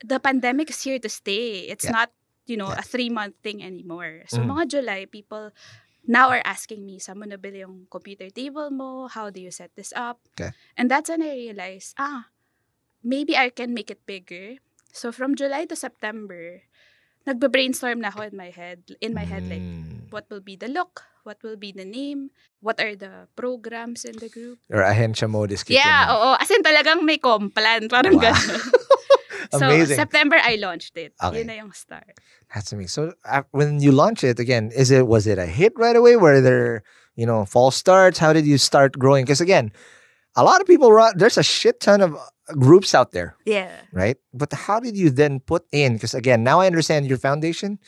the pandemic is here to stay. It's Yeah. not, you know, a three-month thing anymore. So, Mm. mga July, people now are asking me, saan mo nabili yung computer table mo? How do you set this up? Okay. And that's when I realized, ah, maybe I can make it bigger. So, from July to September, nagbe-brainstorm na ako in my head. In my head, like, Mm. What will be the look? What will be the name? What are the programs in the group? Or ahensya mode is kicking Yeah, oo. As in talagang may complan. Parang Wow. gano'n. so, Amazing. September, I launched it. Okay. Yun na yung start. That's amazing. So uh, when you launch it again, is it was it a hit right away? Were there you know false starts? How did you start growing? Because again, a lot of people run. There's a shit ton of uh, groups out there, Yeah. right? But how did you then put in? Because again, now I understand your foundation.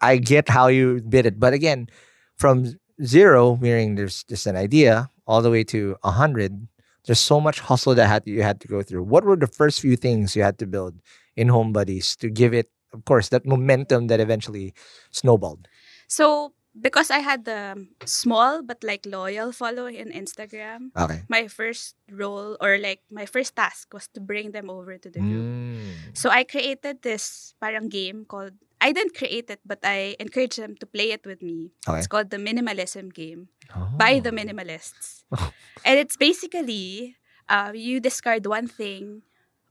I get how you did it, but again, from zero, meaning there's just an idea, all the way to a hundred. There's so much hustle that had you had to go through. What were the first few things you had to build in Home Buddies to give it, of course, that momentum that eventually snowballed? So, because I had the small but like loyal following in Instagram, Okay. my first role or like my first task was to bring them over to the group. Mm. So I created this parang game called I didn't create it but I encourage them to play it with me. Okay. It's called the minimalism game by the Oh. minimalists. and it's basically uh, you discard one thing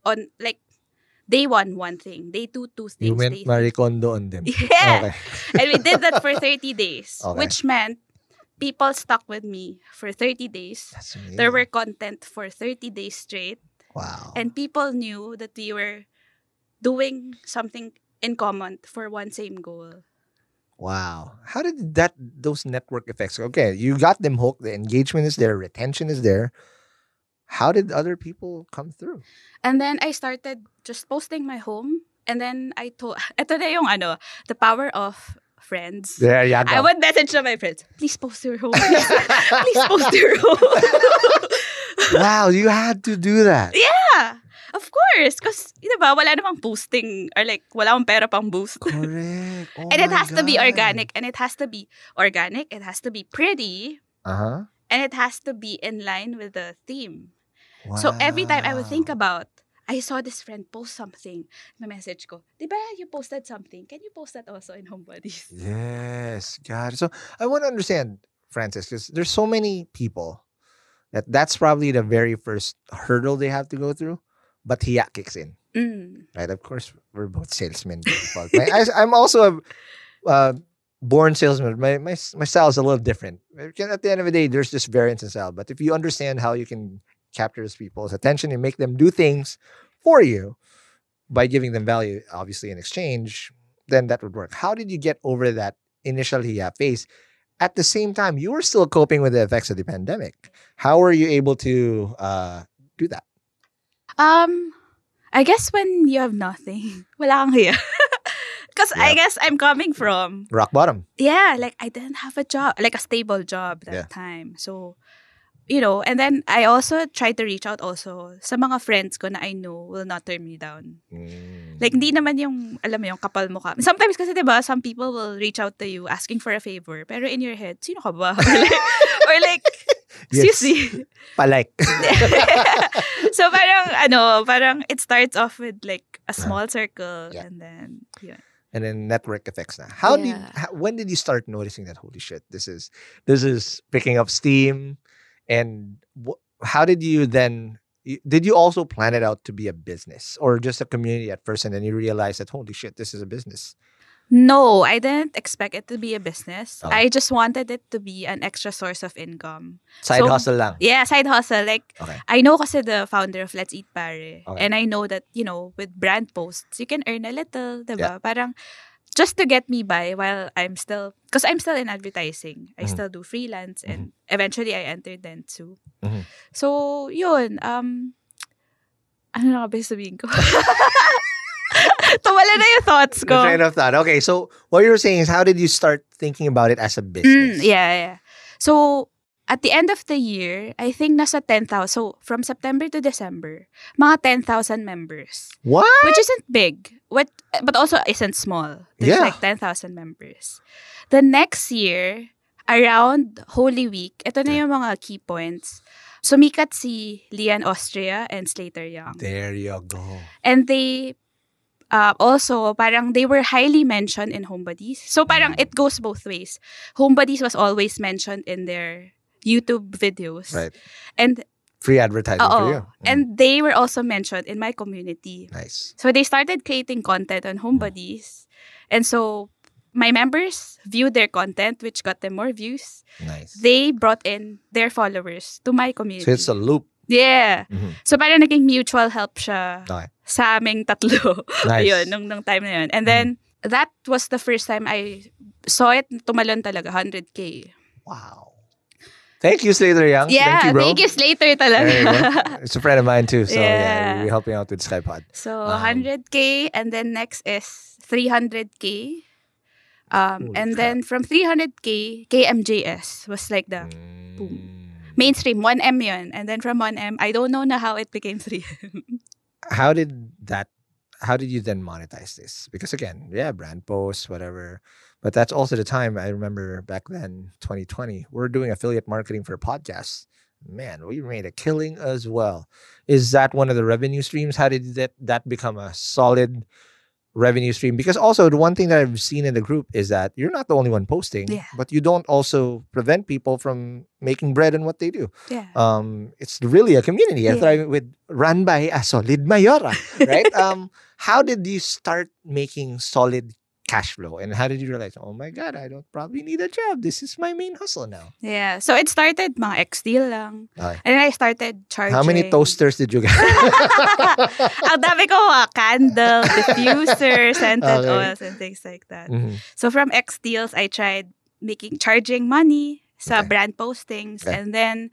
on like day one one thing, day two two things, You went Marie Kondo on them. Yeah. Okay. and we did that for 30 days, Okay. which meant people stuck with me for 30 days. There were content for 30 days straight, wow. and people knew that we were doing something in common for one same goal. Wow. How did that those network effects? Okay, you got them hooked, the engagement is there, retention is there. How did other people come through? And then I started just posting my home, and then I told, ito na yung ano, the power of friends. There you I would message to my friends, please post your home. Please, please post your home. wow, you had to do that. Yeah, of course. Because, di ba, wala namang posting or like, wala akong pera pang boost. Correct. Oh and it has to be organic. And it has to be organic. It has to be pretty. Uh-huh. And it has to be in line with the theme. So every time I would think about, I saw this friend post something. My message ko, di ba you posted something? Can you post that also in Home Buddies? Yes, got it. So I want to understand, Frances, because there's so many people that that's probably the very first hurdle they have to go through, but hiya kicks in, Mm. right? Of course, we're both salesmen. I, I'm also a uh, born salesman. My, my my style is a little different. At the end of the day, there's just variance in style. But if you understand how you can capture people's attention and make them do things for you by giving them value, obviously in exchange, then that would work. How did you get over that initial hiya phase? At the same time, you were still coping with the effects of the pandemic. How were you able to uh, do that? Um, I guess when you have nothing, wala kang hiya. Because I guess I'm coming from Rock bottom. yeah, like I didn't have a job, like a stable job that Yeah. time. So you know, and then I also try to reach out also sa mga friends ko na I know will not turn me down. Mm. Like, hindi naman yung, alam mo yung kapal mo ka. Sometimes kasi, di ba, some people will reach out to you asking for a favor. Pero in your head, sino ka ba? or like, or like Yes. excuse me. Palike. so parang, ano, parang it starts off with like a small circle. Yeah. And then, yun. and then network effects na. How did Yeah. how, when did you start noticing that holy shit this is this is picking up steam and wh- how did you then did you also plan it out to be a business or just a community at first and then you realized that holy shit this is a business No, I didn't expect it to be a business. Okay. I just wanted it to be an extra source of income. side So- hustle lang Yeah, side hustle. Like, Okay. I know kasi the founder of Let's Eat Pare. Okay. And I know that, you know, with brand posts, you can earn a little, diba? Parang, just to get me by while I'm still, because I'm still in advertising. I Mhm. still do freelance and eventually I entered Dentsu. Mhm. So, yun. Um, ano na ba sabihin ko? Tumala na yung thoughts the ko. train of thought okay so what you were saying is how did you start thinking about it as a Mm, business yeah, yeah. So, at the end of the year, I think nasa 10,000. So, from September to December, mga 10,000 members. what Which isn't big, what, but also isn't small. There's Yeah. like 10,000 members. The next year, around Holy Week, ito na yung mga key points. Sumikat si Lian Austria and Slater Young. there you go And they uh, also parang they were highly mentioned in Home Buddies. So parang Mm. it goes both ways. Home Buddies was always mentioned in their YouTube videos. right And free advertising for you Mm, and they were also mentioned in my community. nice So they started creating content on Home Buddies. And so my members viewed their content which got them more views. nice They brought in their followers to my community. so it's a loop yeah. Mhm. So parang naging mutual help siya Okay. sa aming tatlo. Nice. Ayun, nung, nung time na yun. And then, that was the first time I saw it tumalon talaga, 100K. Wow. Thank you, Slater Young. Yeah, thank you, bro. thank you, Slater talaga. It's a friend of mine too. So yeah, Yeah. we're helping out with Skypod. so, Um, 100K, and then next is 300K. Um, and crap. then from 300K, KMJS was like the Mm. mainstream, 1M yun. And then from 1M, I don't know na how it became 3M. How did that? How did you then monetize this? Because again, yeah, brand posts, whatever. But that's also the time I remember back then, 2020. We're doing affiliate marketing for podcasts. Man, we made a killing as well. Is that one of the revenue streams? How did that that become a solid revenue stream? Because also the one thing that I've seen in the group is that you're not the only one posting, Yeah. but you don't also prevent people from making bread in what they do. yeah. Um, it's really a community. I Yeah. thrive with run by a solid mayora, right? um, how did you start making solid cash flow, and how did you realize, oh my god, I don't probably need a job. This is my main hustle now. Yeah. So it started mga X-deal lang. Okay. And then I started charging. How many toasters did you get? Ang dami ko mga candle, diffuser, scented Okay. oils, and things like that. Mhm. So from X deals, I tried making charging money sa Okay. brand postings, Okay. and then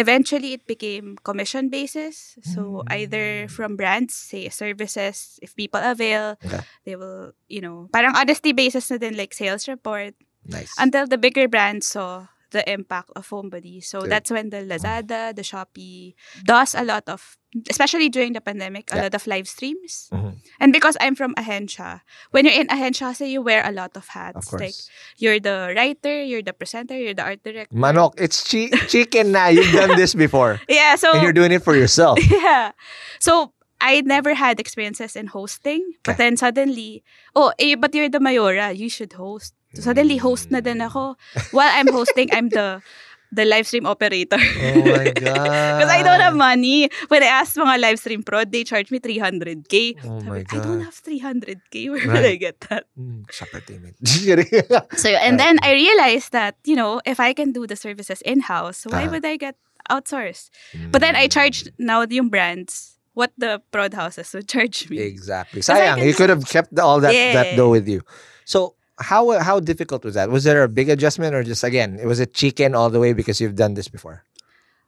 eventually it became commission basis. So Mm. either from brands, say services, if people avail, Okay. they will, you know, parang honesty basis na din like sales report nice. until the bigger brands saw the impact of Homebody. So Good. that's when the Lazada, the Shopee does a lot of, especially during the pandemic, a Yeah. lot of live streams. Mhm. And because I'm from Ahensya, when you're in Ahensya, say you wear a lot of hats. Of Like you're the writer, you're the presenter, you're the art director. Manok, it's chi- chicken na. You've done this before, Yeah, so and you're doing it for yourself. yeah. So I never had experiences in hosting, but Okay. then suddenly, oh, eh, but you're the Mayora, you should host. So suddenly, host na din ako. While I'm hosting, I'm the the live stream operator. Oh my god! Because I don't have money. When I asked mga live stream pro, they charge me 300k. Oh my ko, I don't have 300k. Where will I get that? Mm, shopper payment. Just kidding. So, and then I realized that, you know, if I can do the services in-house, why Ah. would I get outsourced? But then I charged now yung brands what the prod houses would charge me. Exactly. I Sayang, can you could have kept all that that dough with you. So how how difficult was that? Was there a big adjustment or just again it was a chicken all the way because you've done this before?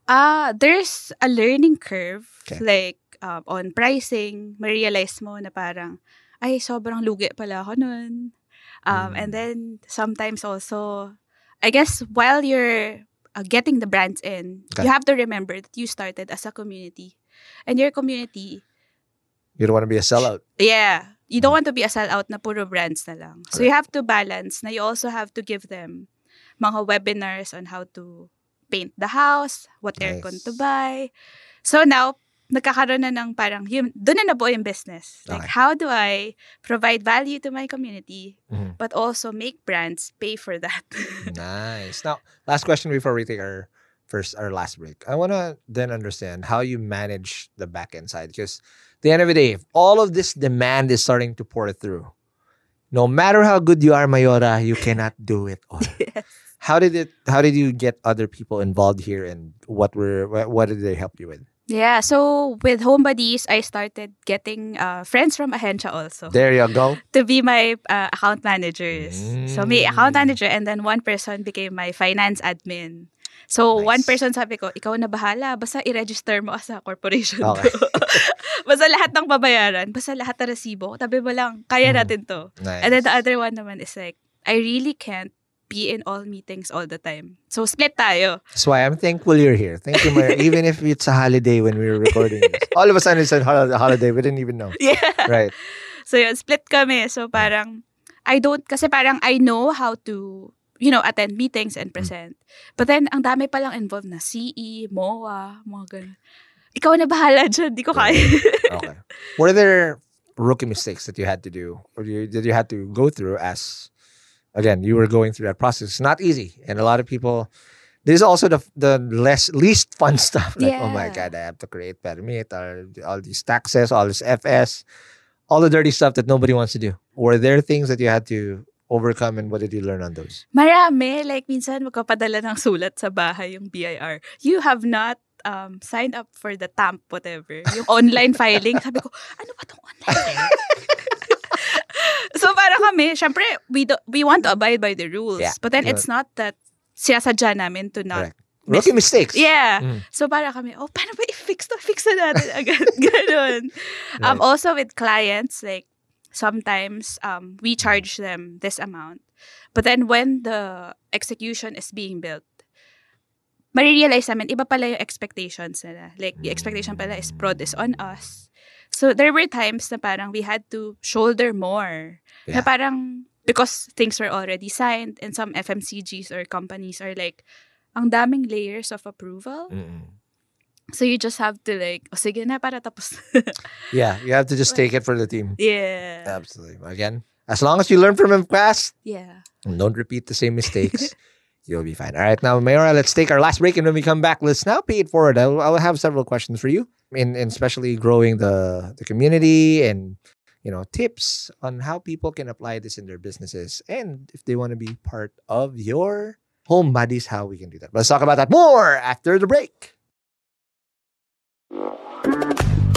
Ah, there's a learning curve Okay. like um, on pricing, ma-realize mo na parang ay sobrang lugi pala ako nun. Um, Mm. and then sometimes also I guess while you're uh, getting the brands in, Okay. you have to remember that you started as a community. And your community, You don't want to be a sellout. yeah, you don't want to be a sellout na puro brands na lang. So you have to balance na you also have to give them mga webinars on how to paint the house, what aircon Nice. to buy. So now, nagkakaroon na ng parang, yun, doon na nabuo yung business. Like, Okay. how do I provide value to my community, Mhm. but also make brands pay for that? Nice. Now, last question before we take our first our last break. I want to then understand how you manage the back end side because the end of the day, if all of this demand is starting to pour through, no matter how good you are, Mayora, you cannot do it all. How did it? How did you get other people involved here, and what were what, did they help you with? yeah, so with Home Buddies, I started getting uh, friends from Ahensya also. There you go. to be my uh, account managers. So me account Mm. manager and then one person became my finance admin. So one Nice. person sabi ko, ikaw na bahala, basta i-register mo sa corporation Okay. ko. basta lahat ng babayaran, basta lahat ng resibo, tabi mo lang, kaya Mhm. natin to. Nice. And then the other one naman is like, I really can't be in all meetings all the time. So split tayo. That's why I'm thankful you're here. Thank you, Mayora. Even if it's a holiday when we were recording this, all of a sudden it's a hol- holiday. We didn't even know. Yeah. Right. So yun, split kami. So parang, I don't, kasi parang I know how to, you know, attend meetings and mm. present. But then, ang dami palang involved na CE, MOA, mga ganun. Ikaw na bahala dyan, di ko kaya. okay. Were there rookie mistakes that you had to do, or you, that you had to go through as, again, you were going through that process? It's not easy, and a lot of people. This is also the the less least fun stuff. Like, oh my god, I have to create permit, or all these taxes, all this FS, all the dirty stuff that nobody wants to do. Were there things that you had to overcome, and what did you learn on those? Marami. Like, minsan magpapadala ng sulat sa bahay yung BIR. You have not um, signed up for the TAMP, whatever. Yung online filing. Sabi ko, ano ba tong online filing? so, para kami, syempre, we, do, we want to abide by the rules. Yeah. But then, Yeah. it's not that sinasadya namin to not Correct. Rookie mistakes. Yeah. Mm. So para kami, oh, paano ba i-fix to? Fix na natin agad. Ganun. Um, Right. also with clients, like, sometimes um, we charge them this amount. But then when the execution is being built, marirealize namin, iba pala yung expectations nila. Like, the expectation pala is prod is on us. So, there were times na parang we had to shoulder more. Yeah. Na parang, because things were already signed and some FMCGs or companies are like, ang daming layers of approval. Mm-mm. So, you just have to like, o sige na, para tapos. Yeah, you have to just take it for the team. yeah. Absolutely. Again, as long as you learn from him fast, Yeah. and don't repeat the same mistakes, you'll be fine. All right, now, Mayora, let's take our last break, and when we come back, let's now pay it forward. I'll, I'll have several questions for you, in, in especially growing the the community and you know tips on how people can apply this in their businesses, and if they want to be part of your home buddies, how we can do that. Let's talk about that more after the break. Música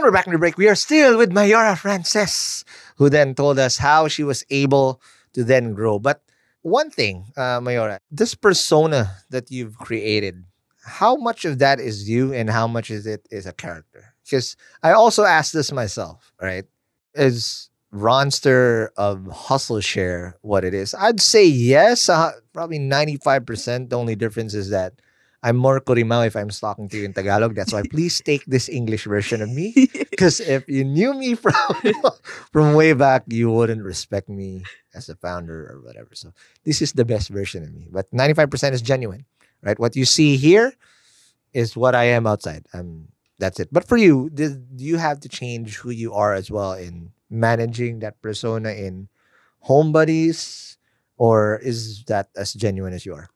And we're back in the break. We are still with Mayora Frances, who then told us how she was able to then grow. But one thing, uh, Mayora, this persona that you've created, how much of that is you and how much is it is a character? Because I also asked this myself, right? Is Ronster of Hustle Share what it is? I'd say yes, uh, probably 95%. The only difference is that I'm more Kurimao if I'm talking to you in Tagalog. That's why please take this English version of me. Because if you knew me from from way back, you wouldn't respect me as a founder or whatever. So this is the best version of me. But 95% is genuine, right? What you see here is what I am outside. Um, that's it. But for you, did do you have to change who you are as well in managing that persona in home buddies? Or is that as genuine as you are?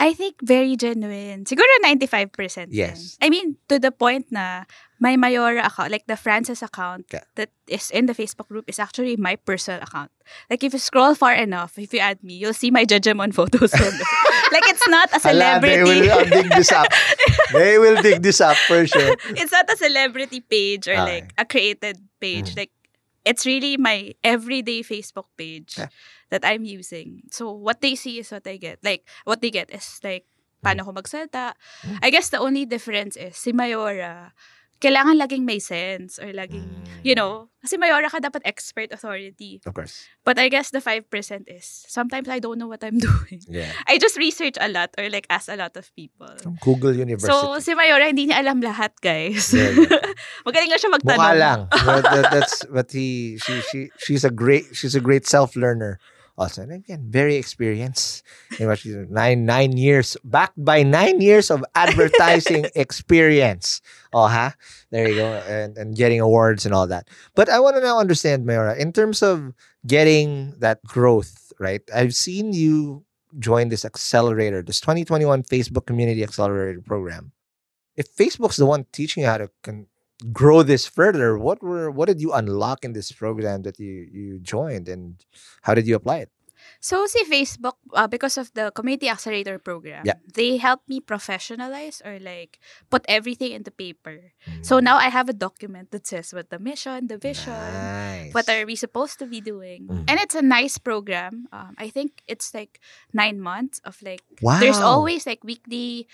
I think very genuine. Siguro 95%. Yes. din. I mean, to the point na my Mayora account, like the Frances account Yeah. that is in the Facebook group is actually my personal account. Like if you scroll far enough, if you add me, you'll see my Jejemon photos on there. like it's not a Hala, they will uh, dig this up. they will dig this up for sure. it's not a celebrity page or like a created page. Mm. Like it's really my everyday Facebook page Yeah. That I'm using. So what they see is what I get. Like what they get is like paano ko magsalita. Mm. I guess the only difference is si Mayora kailangan laging may sense or laging, you know, kasi Mayora ka dapat expert authority. Of course. But I guess the 5% is sometimes I don't know what I'm doing. Yeah. I just research a lot or like ask a lot of people. From Google University. So, si Mayora, hindi niya alam lahat, guys. Yeah, yeah. Magaling lang siya magtanong. Mukha lang. but that, that's but he she she she's a great she's a great self learner. Also, and again, very experienced. You know, she's nine nine years backed by nine years of advertising experience. Oh, huh? There you go, and and getting awards and all that. But I want to now understand, Mayora, in terms of getting that growth, right? I've seen you join this accelerator, this 2021 Facebook Community Accelerator program. if Facebook's the one teaching you how to con- grow this further, what were what did you unlock in this program that you you joined, and how did you apply it? So si Facebook, uh, because of the Community Accelerator program, Yeah. they helped me professionalize or like put everything into paper. So now I have a document that says what the mission, the vision, Nice. what are we supposed to be doing. Mhm. And it's a nice program. Um, I think it's like nine months of like, wow. there's always like weekly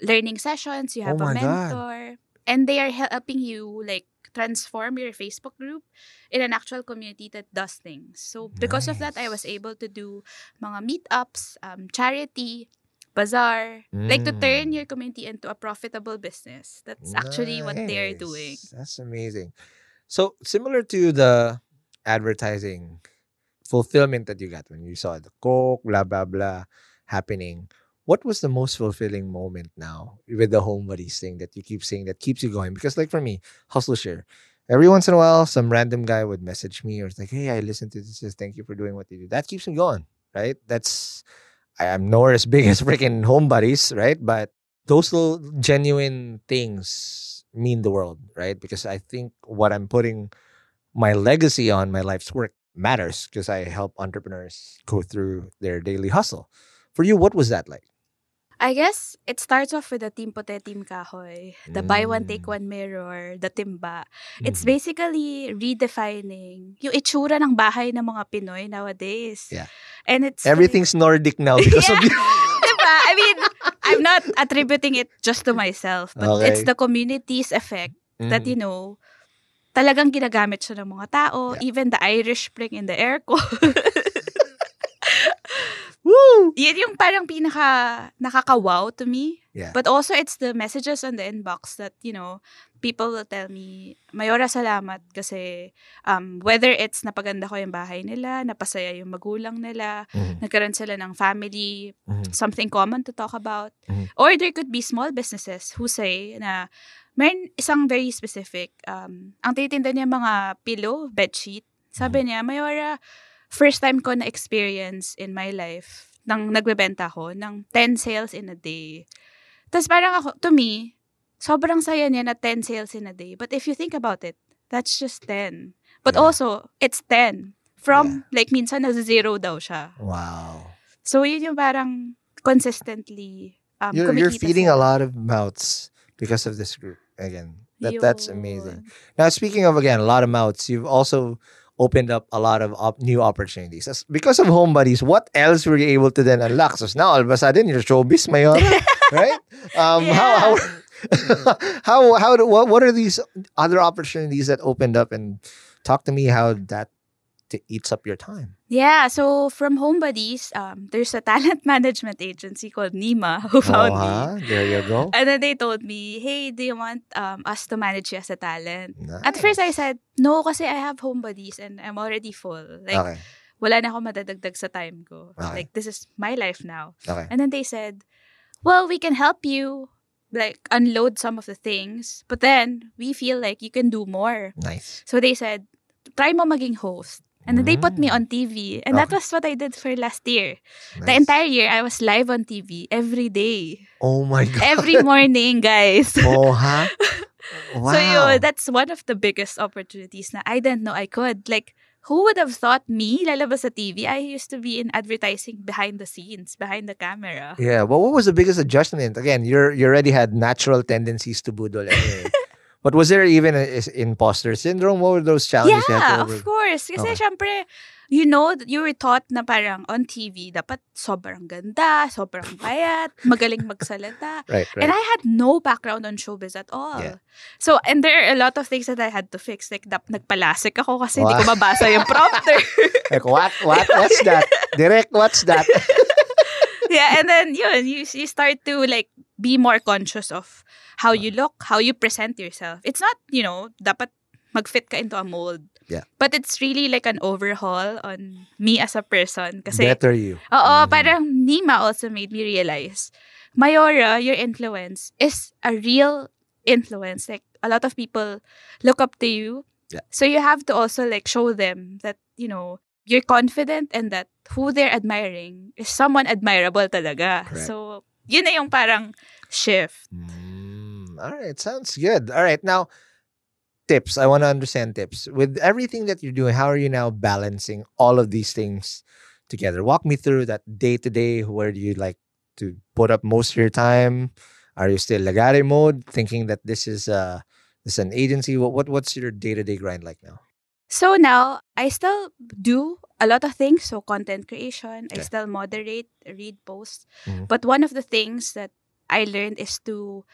learning sessions. You Oh have a mentor. God. And they are helping you like transform your Facebook group in an actual community that does things. So because of that, I was able to do mga meetups, um, charity, bazaar, like to turn Mm. your community into a profitable business. That's actually what they are doing. That's amazing. So similar to the advertising fulfillment that you got when you saw the Coke, blah blah blah happening. What was the most fulfilling moment now with the home buddies thing that you keep saying that keeps you going? Because like for me, hustle share. Every once in a while, some random guy would message me or like, "Hey, I listened to this. Thank you for doing what you do." That keeps me going, right? That's I am nowhere as big as freaking home buddies, right? But those little genuine things mean the world, right? Because I think what I'm putting my legacy on, my life's work matters because I help entrepreneurs go through their daily hustle. For you, what was that like? I guess it starts off with the Team Pote, Team Kahoy, the buy one, take Mm. one mirror, the timba. It's Mhm. basically redefining yung itsura ng bahay ng mga Pinoy nowadays. Yeah. And it's like- Everything's Nordic now because of you. diba? I mean, I'm not attributing it just to myself, but it's the community's effect that, Mhm. you know, talagang ginagamit siya ng mga tao, Yeah. even the Irish Spring in the aircon. Woo! Yun yung parang pinaka nakaka-wow to me. Yeah. But also, it's the messages on the inbox that, you know, people will tell me, Mayora, salamat kasi um, whether it's napaganda ko yung bahay nila, napasaya yung magulang nila, Mhm. nagkaroon sila ng family, Mhm. something common to talk about. Mhm. Or there could be small businesses who say na meron isang very specific, um, ang titinda niya mga pillow, bedsheet. Sabi niya, Mayora, first time ko na-experience in my life nang nagbebenta ko ng 10 sales in a day. Tapos parang ako, to me, sobrang saya niya na 10 sales in a day. But if you think about it, that's just 10. But Yeah. also, it's 10. From, like, minsan na zero daw siya. Wow. So, yun yung parang consistently um, You're, you're feeding a sila. lot of mouths because of this group. Again, that, that's amazing. Yun. Now, speaking of again, a lot of mouths, you've also opened up a lot of op- new opportunities. As- because of Home Buddies, what else were you able to then unlock? So now, all of a sudden, you're showbiz, Mayora, right? Um, How, how, how, how, do, what, what are these other opportunities that opened up? And talk to me how that t- eats up your time. Yeah, so from Home Buddies, um, there's a talent management agency called Nima who found oh, me. There you go. And then they told me, hey, do you want um, us to manage you as a talent? At first, I said, no, kasi I have home buddies and I'm already full. Like, okay. wala na ako madadagdag sa time ko. Okay. Like, this is my life now. Okay. And then they said, well, we can help you, like, unload some of the things. But then, we feel like you can do more. Nice. So they said, try mo maging host. And then they put me Mm. on TV. And that was what I did for last year. The entire year, I was live on TV every day. Oh my God. Every morning, guys. oh, huh? Wow. So yun, that's one of the biggest opportunities na I didn't know I could. Like, who would have thought me lalabas sa TV? I used to be in advertising behind the scenes, behind the camera. Yeah, but what was the biggest adjustment? Again, you're you already had natural tendencies to budol anyway. but was there even a, is- imposter syndrome? What were those challenges Yeah, of course. Kasi Okay. syempre, you know, you were taught na parang on TV, dapat sobrang ganda, sobrang payat, magaling magsalita. Right, right. And I had no background on showbiz at all. Yeah. So, and there are a lot of things that I had to fix. Like, nap- nagpalasik ako kasi hindi ko mabasa yung prompter. like what? What? What's that? Direct, what's that? Yeah, and then yun, you, you start to like be more conscious of how you look, how you present yourself. It's not, you know, dapat mag-fit ka into a mold. Yeah. But it's really like an overhaul on me as a person. Kasi, Better you. oo, Mhm. parang Nima also made me realize, Mayora, your influence is a real influence. Like, a lot of people look up to you. Yeah. So you have to also like show them that, you know, you're confident and that who they're admiring is someone admirable talaga. Correct. So, yun na yung parang shift. Mm, All right, sounds good. All right, now tips. I want to understand tips. With everything that you're doing, how are you now balancing all of these things together? Walk me through that day to day. Where do you like to put up most of your time? Are you still lagare mode, thinking that this is uh this is an agency? What, what what's your day to day grind like now? So now I still do a lot of things. So content creation, I still moderate, read posts. Mhm. But one of the things that I learned is to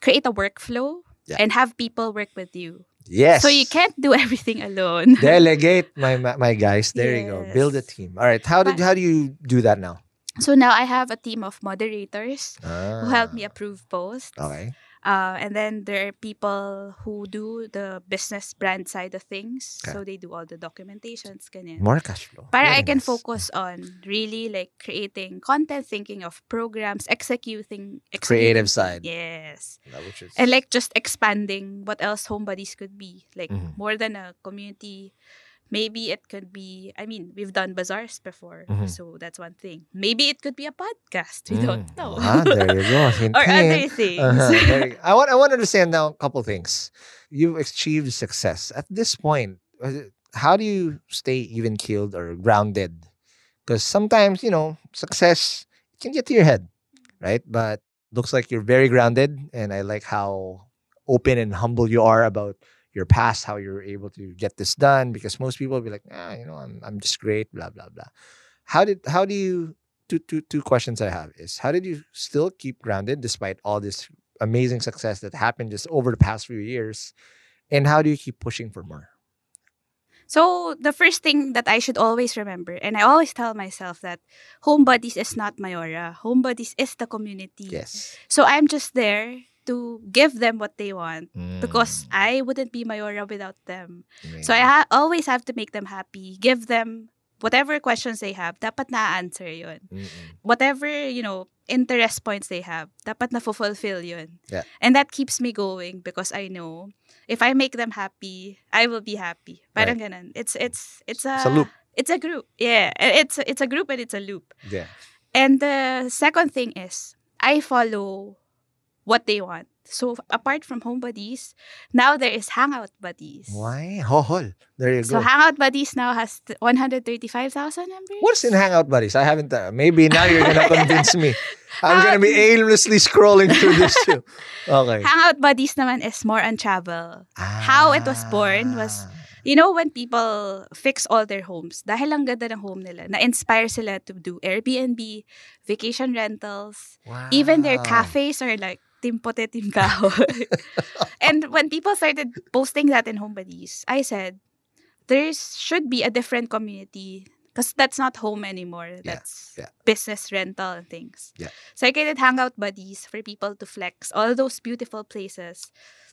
create a workflow Yeah. and have people work with you. Yes. So you can't do everything alone. delegate my my my guys. There you go. Build a team. All right. How did how do you do that now? so now I have a team of moderators who help me Ah, approve posts. Okay. Uh, and then there are people who do the business brand side of things. Okay. So they do all the documentations, ganyan. More cash flow. Para Very I can nice. focus on really like creating content, thinking of programs, executing, Creative side. Yes. Is- And like just expanding what else home buddies could be. Like Mhm. more than a community. Maybe it could be I mean, we've done bazaars before. Mhm. So that's one thing. Maybe it could be a podcast. We don't Mm. know. Ah, there you go. Or other things. Uh-huh, I want I want to understand now a couple things. You've achieved success. At this point, uh, how do you stay even keeled or grounded? Because sometimes, you know, success can get to your head, right? But looks like you're very grounded and I like how open and humble you are about your past, how you're able to get this done. Because most people will be like, ah, you know, I'm I'm just great, blah, blah, blah. How did how do you two two two questions I have is how did you still keep grounded despite all this amazing success that happened just over the past few years? And how do you keep pushing for more? So the first thing that I should always remember, and I always tell myself that Home Buddies is not Mayora. Home Buddies is the community. Yes. So I'm just there to give them what they want because Mm, I wouldn't be Mayora without them. amazing. So I ha- always have to make them happy, give them whatever questions they have. Dapat na-answer yun. Mm-mm. Whatever, you know, interest points they have, dapat na-fulfill yun. Yeah. And that keeps me going because I know if I make them happy, I will be happy. Parang ganun. It's it's it's a It's a loop. It's a group. Yeah. It's it's a group and it's a loop. Yeah. And the second thing is I follow what they want. So apart from home buddies, now there is hangout buddies. Why? Hohol. There you So go. So hangout buddies now has 135,000 members. What's in Hangout Buddies? I haven't. Uh, maybe now you're gonna convince me. I'm gonna be aimlessly scrolling through this too. Okay. Hangout buddies naman is more on travel. How it was born was- Ah. You know when people fix all their homes, dahil ang ganda ng home nila, na-inspire sila to do Airbnb, vacation rentals, even their cafes are like timpote Team Kahoy. and when people started posting that in home buddies, I said, there should be a different community because that's not home anymore. Yeah, That's yeah. business rental and things. Yeah. So I created hangout buddies for people to flex all those beautiful places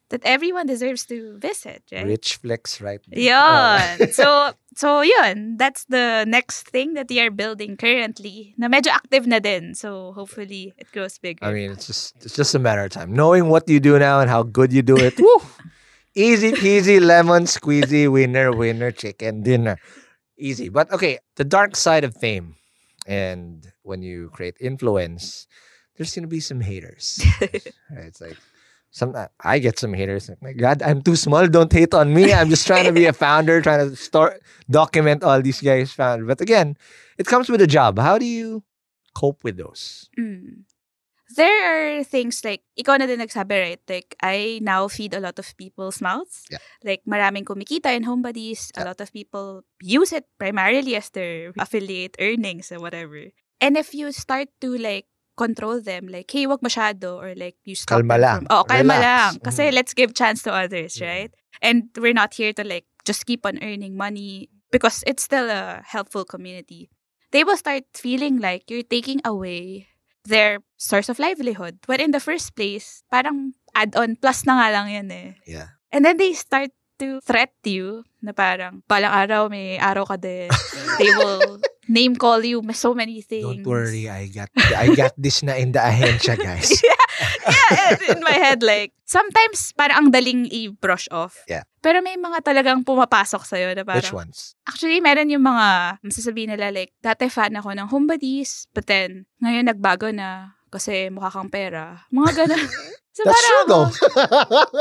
that everyone deserves to visit, right? Rich flex, right? Yeah. Yun. Oh. so, so yun. That's the next thing that we are building currently. Na medyo active na din. So, hopefully, it grows bigger. I mean, it's just it's just a matter of time. Knowing what you do now and how good you do it. woo, easy peasy, lemon squeezy, winner, winner, chicken dinner. Easy. But okay, the dark side of fame. And when you create influence, there's gonna be some haters. right? It's like some I get some haters. Like, my God, I'm too small. Don't hate on me. I'm just trying to be a founder, trying to start document all these guys found. But again, it comes with a job. How do you cope with those? Mm. There are things like, ikaw na din nagsabi, right? Like, I now feed a lot of people's mouths. Yeah. Like, maraming kumikita in home buddies. A lot of people use it primarily as their affiliate earnings or whatever. And if you start to like, control them, like, hey, wag masyado, or like, you stop Kalma lang. From, oh, kalma Relax. lang. Kasi Mhm. let's give chance to others, right? And we're not here to like, just keep on earning money because it's still a helpful community. They will start feeling like you're taking away their source of livelihood. But in the first place, parang add-on plus na nga lang yan eh. Yeah. And then they start to threat you na parang balang araw may araw ka din. they will name call you so many things. Don't worry, I got I got this na in the ahensya, guys. yeah, and in my head like sometimes parang ang daling i-brush off. Yeah. Pero may mga talagang pumapasok sa'yo na parang Which ones? Actually, meron yung mga masasabihin nila like, dati fan ako ng home buddies, but then, ngayon nagbago na kasi mukha kang pera. Mga ganun. So That's parang true though.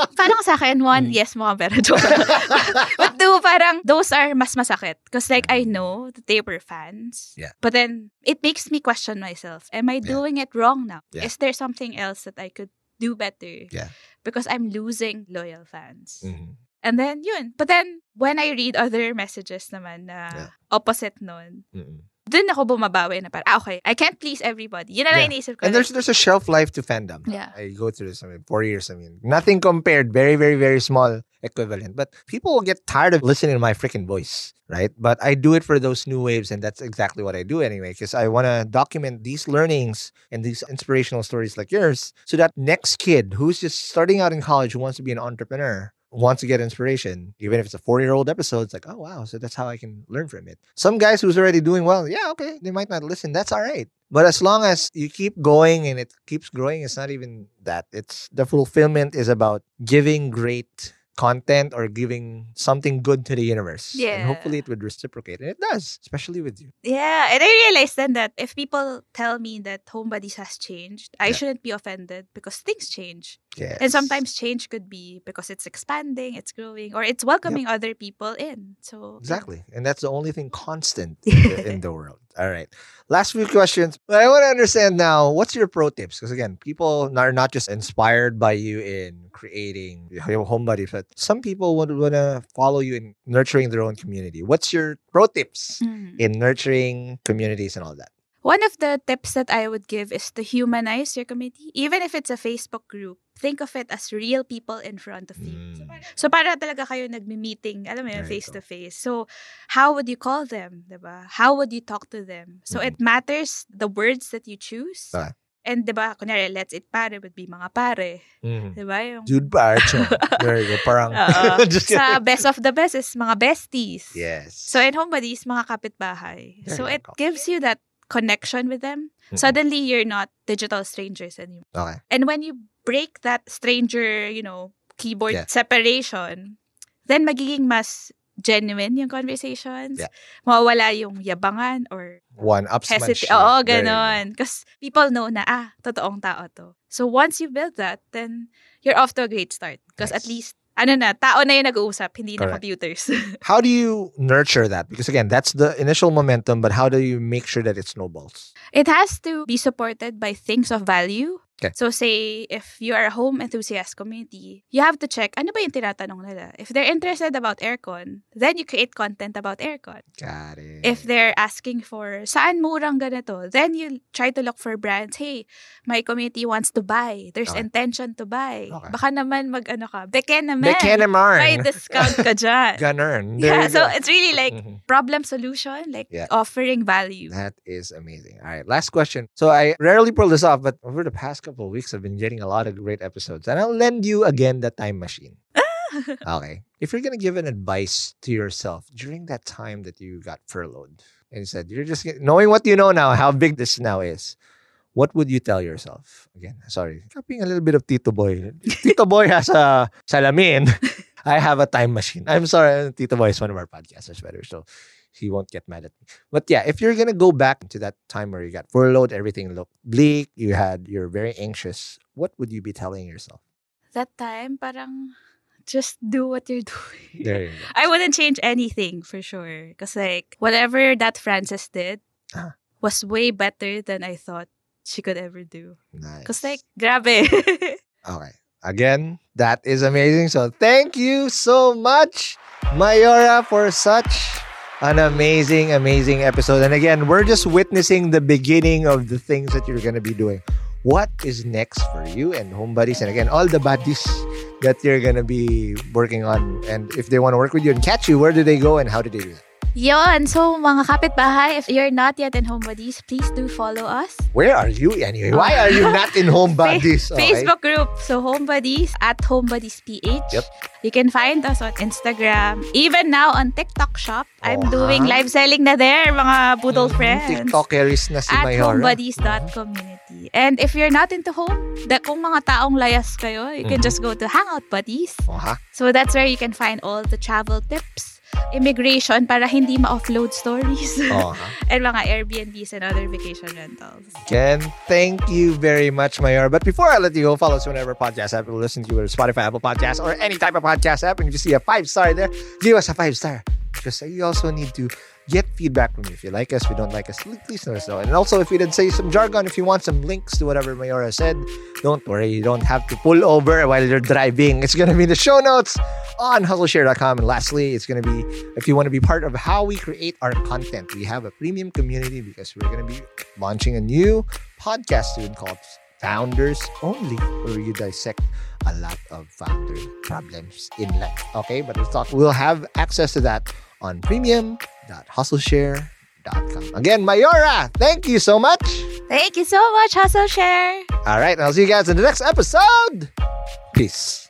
parang sa akin, one, Mm. yes, mga pera. Joke. but two, parang those are mas masakit. Because like, I know that they were fans. Yeah. But then, it makes me question myself. Am I Yeah. doing it wrong now? Yeah. Is there something else that I could do better? Yeah. Because I'm losing loyal fans. Mhm. And then, yun. But then, when I read other messages naman na Yeah. opposite nun, Mm-mm. Dun ako bumabawi na parang, ah, okay, I can't please everybody. Yun na lang Yeah. iniisip ko. And there's there's a shelf life to fandom. Yeah. I go through this. I mean, four years. I mean, nothing compared. Very, very, very small equivalent. But people will get tired of listening to my freaking voice, right? But I do it for those new waves, and that's exactly what I do anyway. Because I want to document these learnings and these inspirational stories like yours, so that next kid who's just starting out in college who wants to be an entrepreneur wants to get inspiration, even if it's a four-year-old episode, it's like, oh wow, so that's how I can learn from it. Some guys who's already doing well, yeah, okay, they might not listen. That's all right. But as long as you keep going and it keeps growing, it's not even that. It's the fulfillment is about giving great content or giving something good to the universe. Yeah. And hopefully it would reciprocate. And it does, especially with you. Yeah, and I realized then that if people tell me that Home Buddies has changed, I Yeah. shouldn't be offended because things change. Yes. And sometimes change could be because it's expanding, it's growing, or it's welcoming other people in. So Exactly. And that's the only thing constant in the, in the world. All right. Last few questions. But I want to understand now what's your pro tips? Because again, people are not just inspired by you in creating your home buddies, but some people would want to follow you in nurturing their own community. What's your pro tips Mhm. in nurturing communities and all that? One of the tips that I would give is to humanize your community. Even if it's a Facebook group, think of it as real people in front of you. Mm. So para talaga kayo nagmi-meeting, alam mo yun, face to face. So how would you call them, 'di ba? How would you talk to them? So it matters the words that you choose. Ah. And 'di ba, kunyari, let's it pare would be mga pare, 'di ba? Yung Dude, parcho. There you go. Parang. Just sa best of the best is mga besties. Yes. So in home buddies, mga kapitbahay. There so it go. gives you that connection with them. Mm-mm. Suddenly you're not digital strangers anymore. Okay. And when you break that stranger, you know, keyboard Yeah. separation, then magiging mas genuine yung conversations. Yeah. Mawawala yung yabangan or One upsmanship. hesitate. Oo, There you go. ganon. Because people know na, ah, totoong tao to. So once you build that, then you're off to a great start. Because at least, ano na, tao na yung nag-uusap, hindi na computers. How do you nurture that? Because again, that's the initial momentum, but how do you make sure that it snowballs? It has to be supported by things of value. Okay. So say, if you are a home enthusiast community, you have to check, ano ba yung tinatanong nila? If they're interested about aircon, then you create content about aircon. Got it. If they're asking for, saan murang ganito? Then you try to look for brands. Hey, my community wants to buy. There's Okay. intention to buy. Okay. Baka naman mag-ano ka, beke naman. Beke naman. May discount ka dyan. Ganun. There yeah, so go. it's really like Mhm. problem solution, like Yeah. offering value. That is amazing. All right, last question. So I rarely pull this off, but over the past couple of weeks, I've been getting a lot of great episodes, and I'll lend you again the time machine. okay, if you're gonna give an advice to yourself during that time that you got furloughed, and said you're just knowing what you know now, how big this now is. What would you tell yourself? Again, sorry, copying a little bit of Tito Boy. Tito Boy has a salamin. I have a time machine. I'm sorry, Tito Boy is one of our podcasters, better. so he won't get mad at me. But yeah, if you're gonna go back to that time where you got furloughed, everything looked bleak, you had you're very anxious, what would you be telling yourself? that time, parang just do what you're doing. There you go. I wouldn't change anything for sure. Because, like, whatever that Frances did Ah. was way better than I thought she could ever do. Nice. Because, like, grabe. Okay. Again, that is amazing. So thank you so much, Mayora, for such an amazing, amazing episode. And again, we're just witnessing the beginning of the things that you're going to be doing. What is next for you and Home Buddies? And again, all the buddies that you're going to be working on. And if they want to work with you and catch you, where do they go and how do they do that? Yon, so mga kapitbahay, if you're not yet in Home Buddies, please do follow us. Where are you anyway? Why are you not in Home Buddies? Fa- Okay. Facebook group. So Home Buddies at Home Buddies PH. Yep. You can find us on Instagram. Even now on TikTok shop. I'm Oh, doing ha? live selling na there, mga Boodle Mhm, friends. TikTokeries na si at Mayora. homebuddies.community. And if you're not into home, da, kung mga taong layas kayo, you can Mhm. just go to Hangout Buddies. Oh, ha? So that's where you can find all the travel tips. Immigration para hindi ma-offload stories. Oh, and mga Airbnbs and other vacation rentals. Again, thank you very much, Mayor. But before I let you go, follow us whenever podcast app you listen to, whether Spotify, Apple Podcasts, or any type of podcast app. And if you see a five star there, give us a five star. Because you also need to get feedback from you. If you like us, if you don't like us, please let us know. And also, if we did say some jargon, if you want some links to whatever Mayora said, don't worry. You don't have to pull over while you're driving. It's going to be in the show notes on hustleshare.com. And lastly, it's going to be, if you want to be part of how we create our content, we have a premium community because we're going to be launching a new podcast soon called Founders Only, where you dissect a lot of founder problems in life. Okay, but we'll talk. We'll have access to that on premium.hustleshare.com. Again, Mayora, thank you so much. Thank you so much, Hustle Share! All right, I'll see you guys in the next episode. Peace.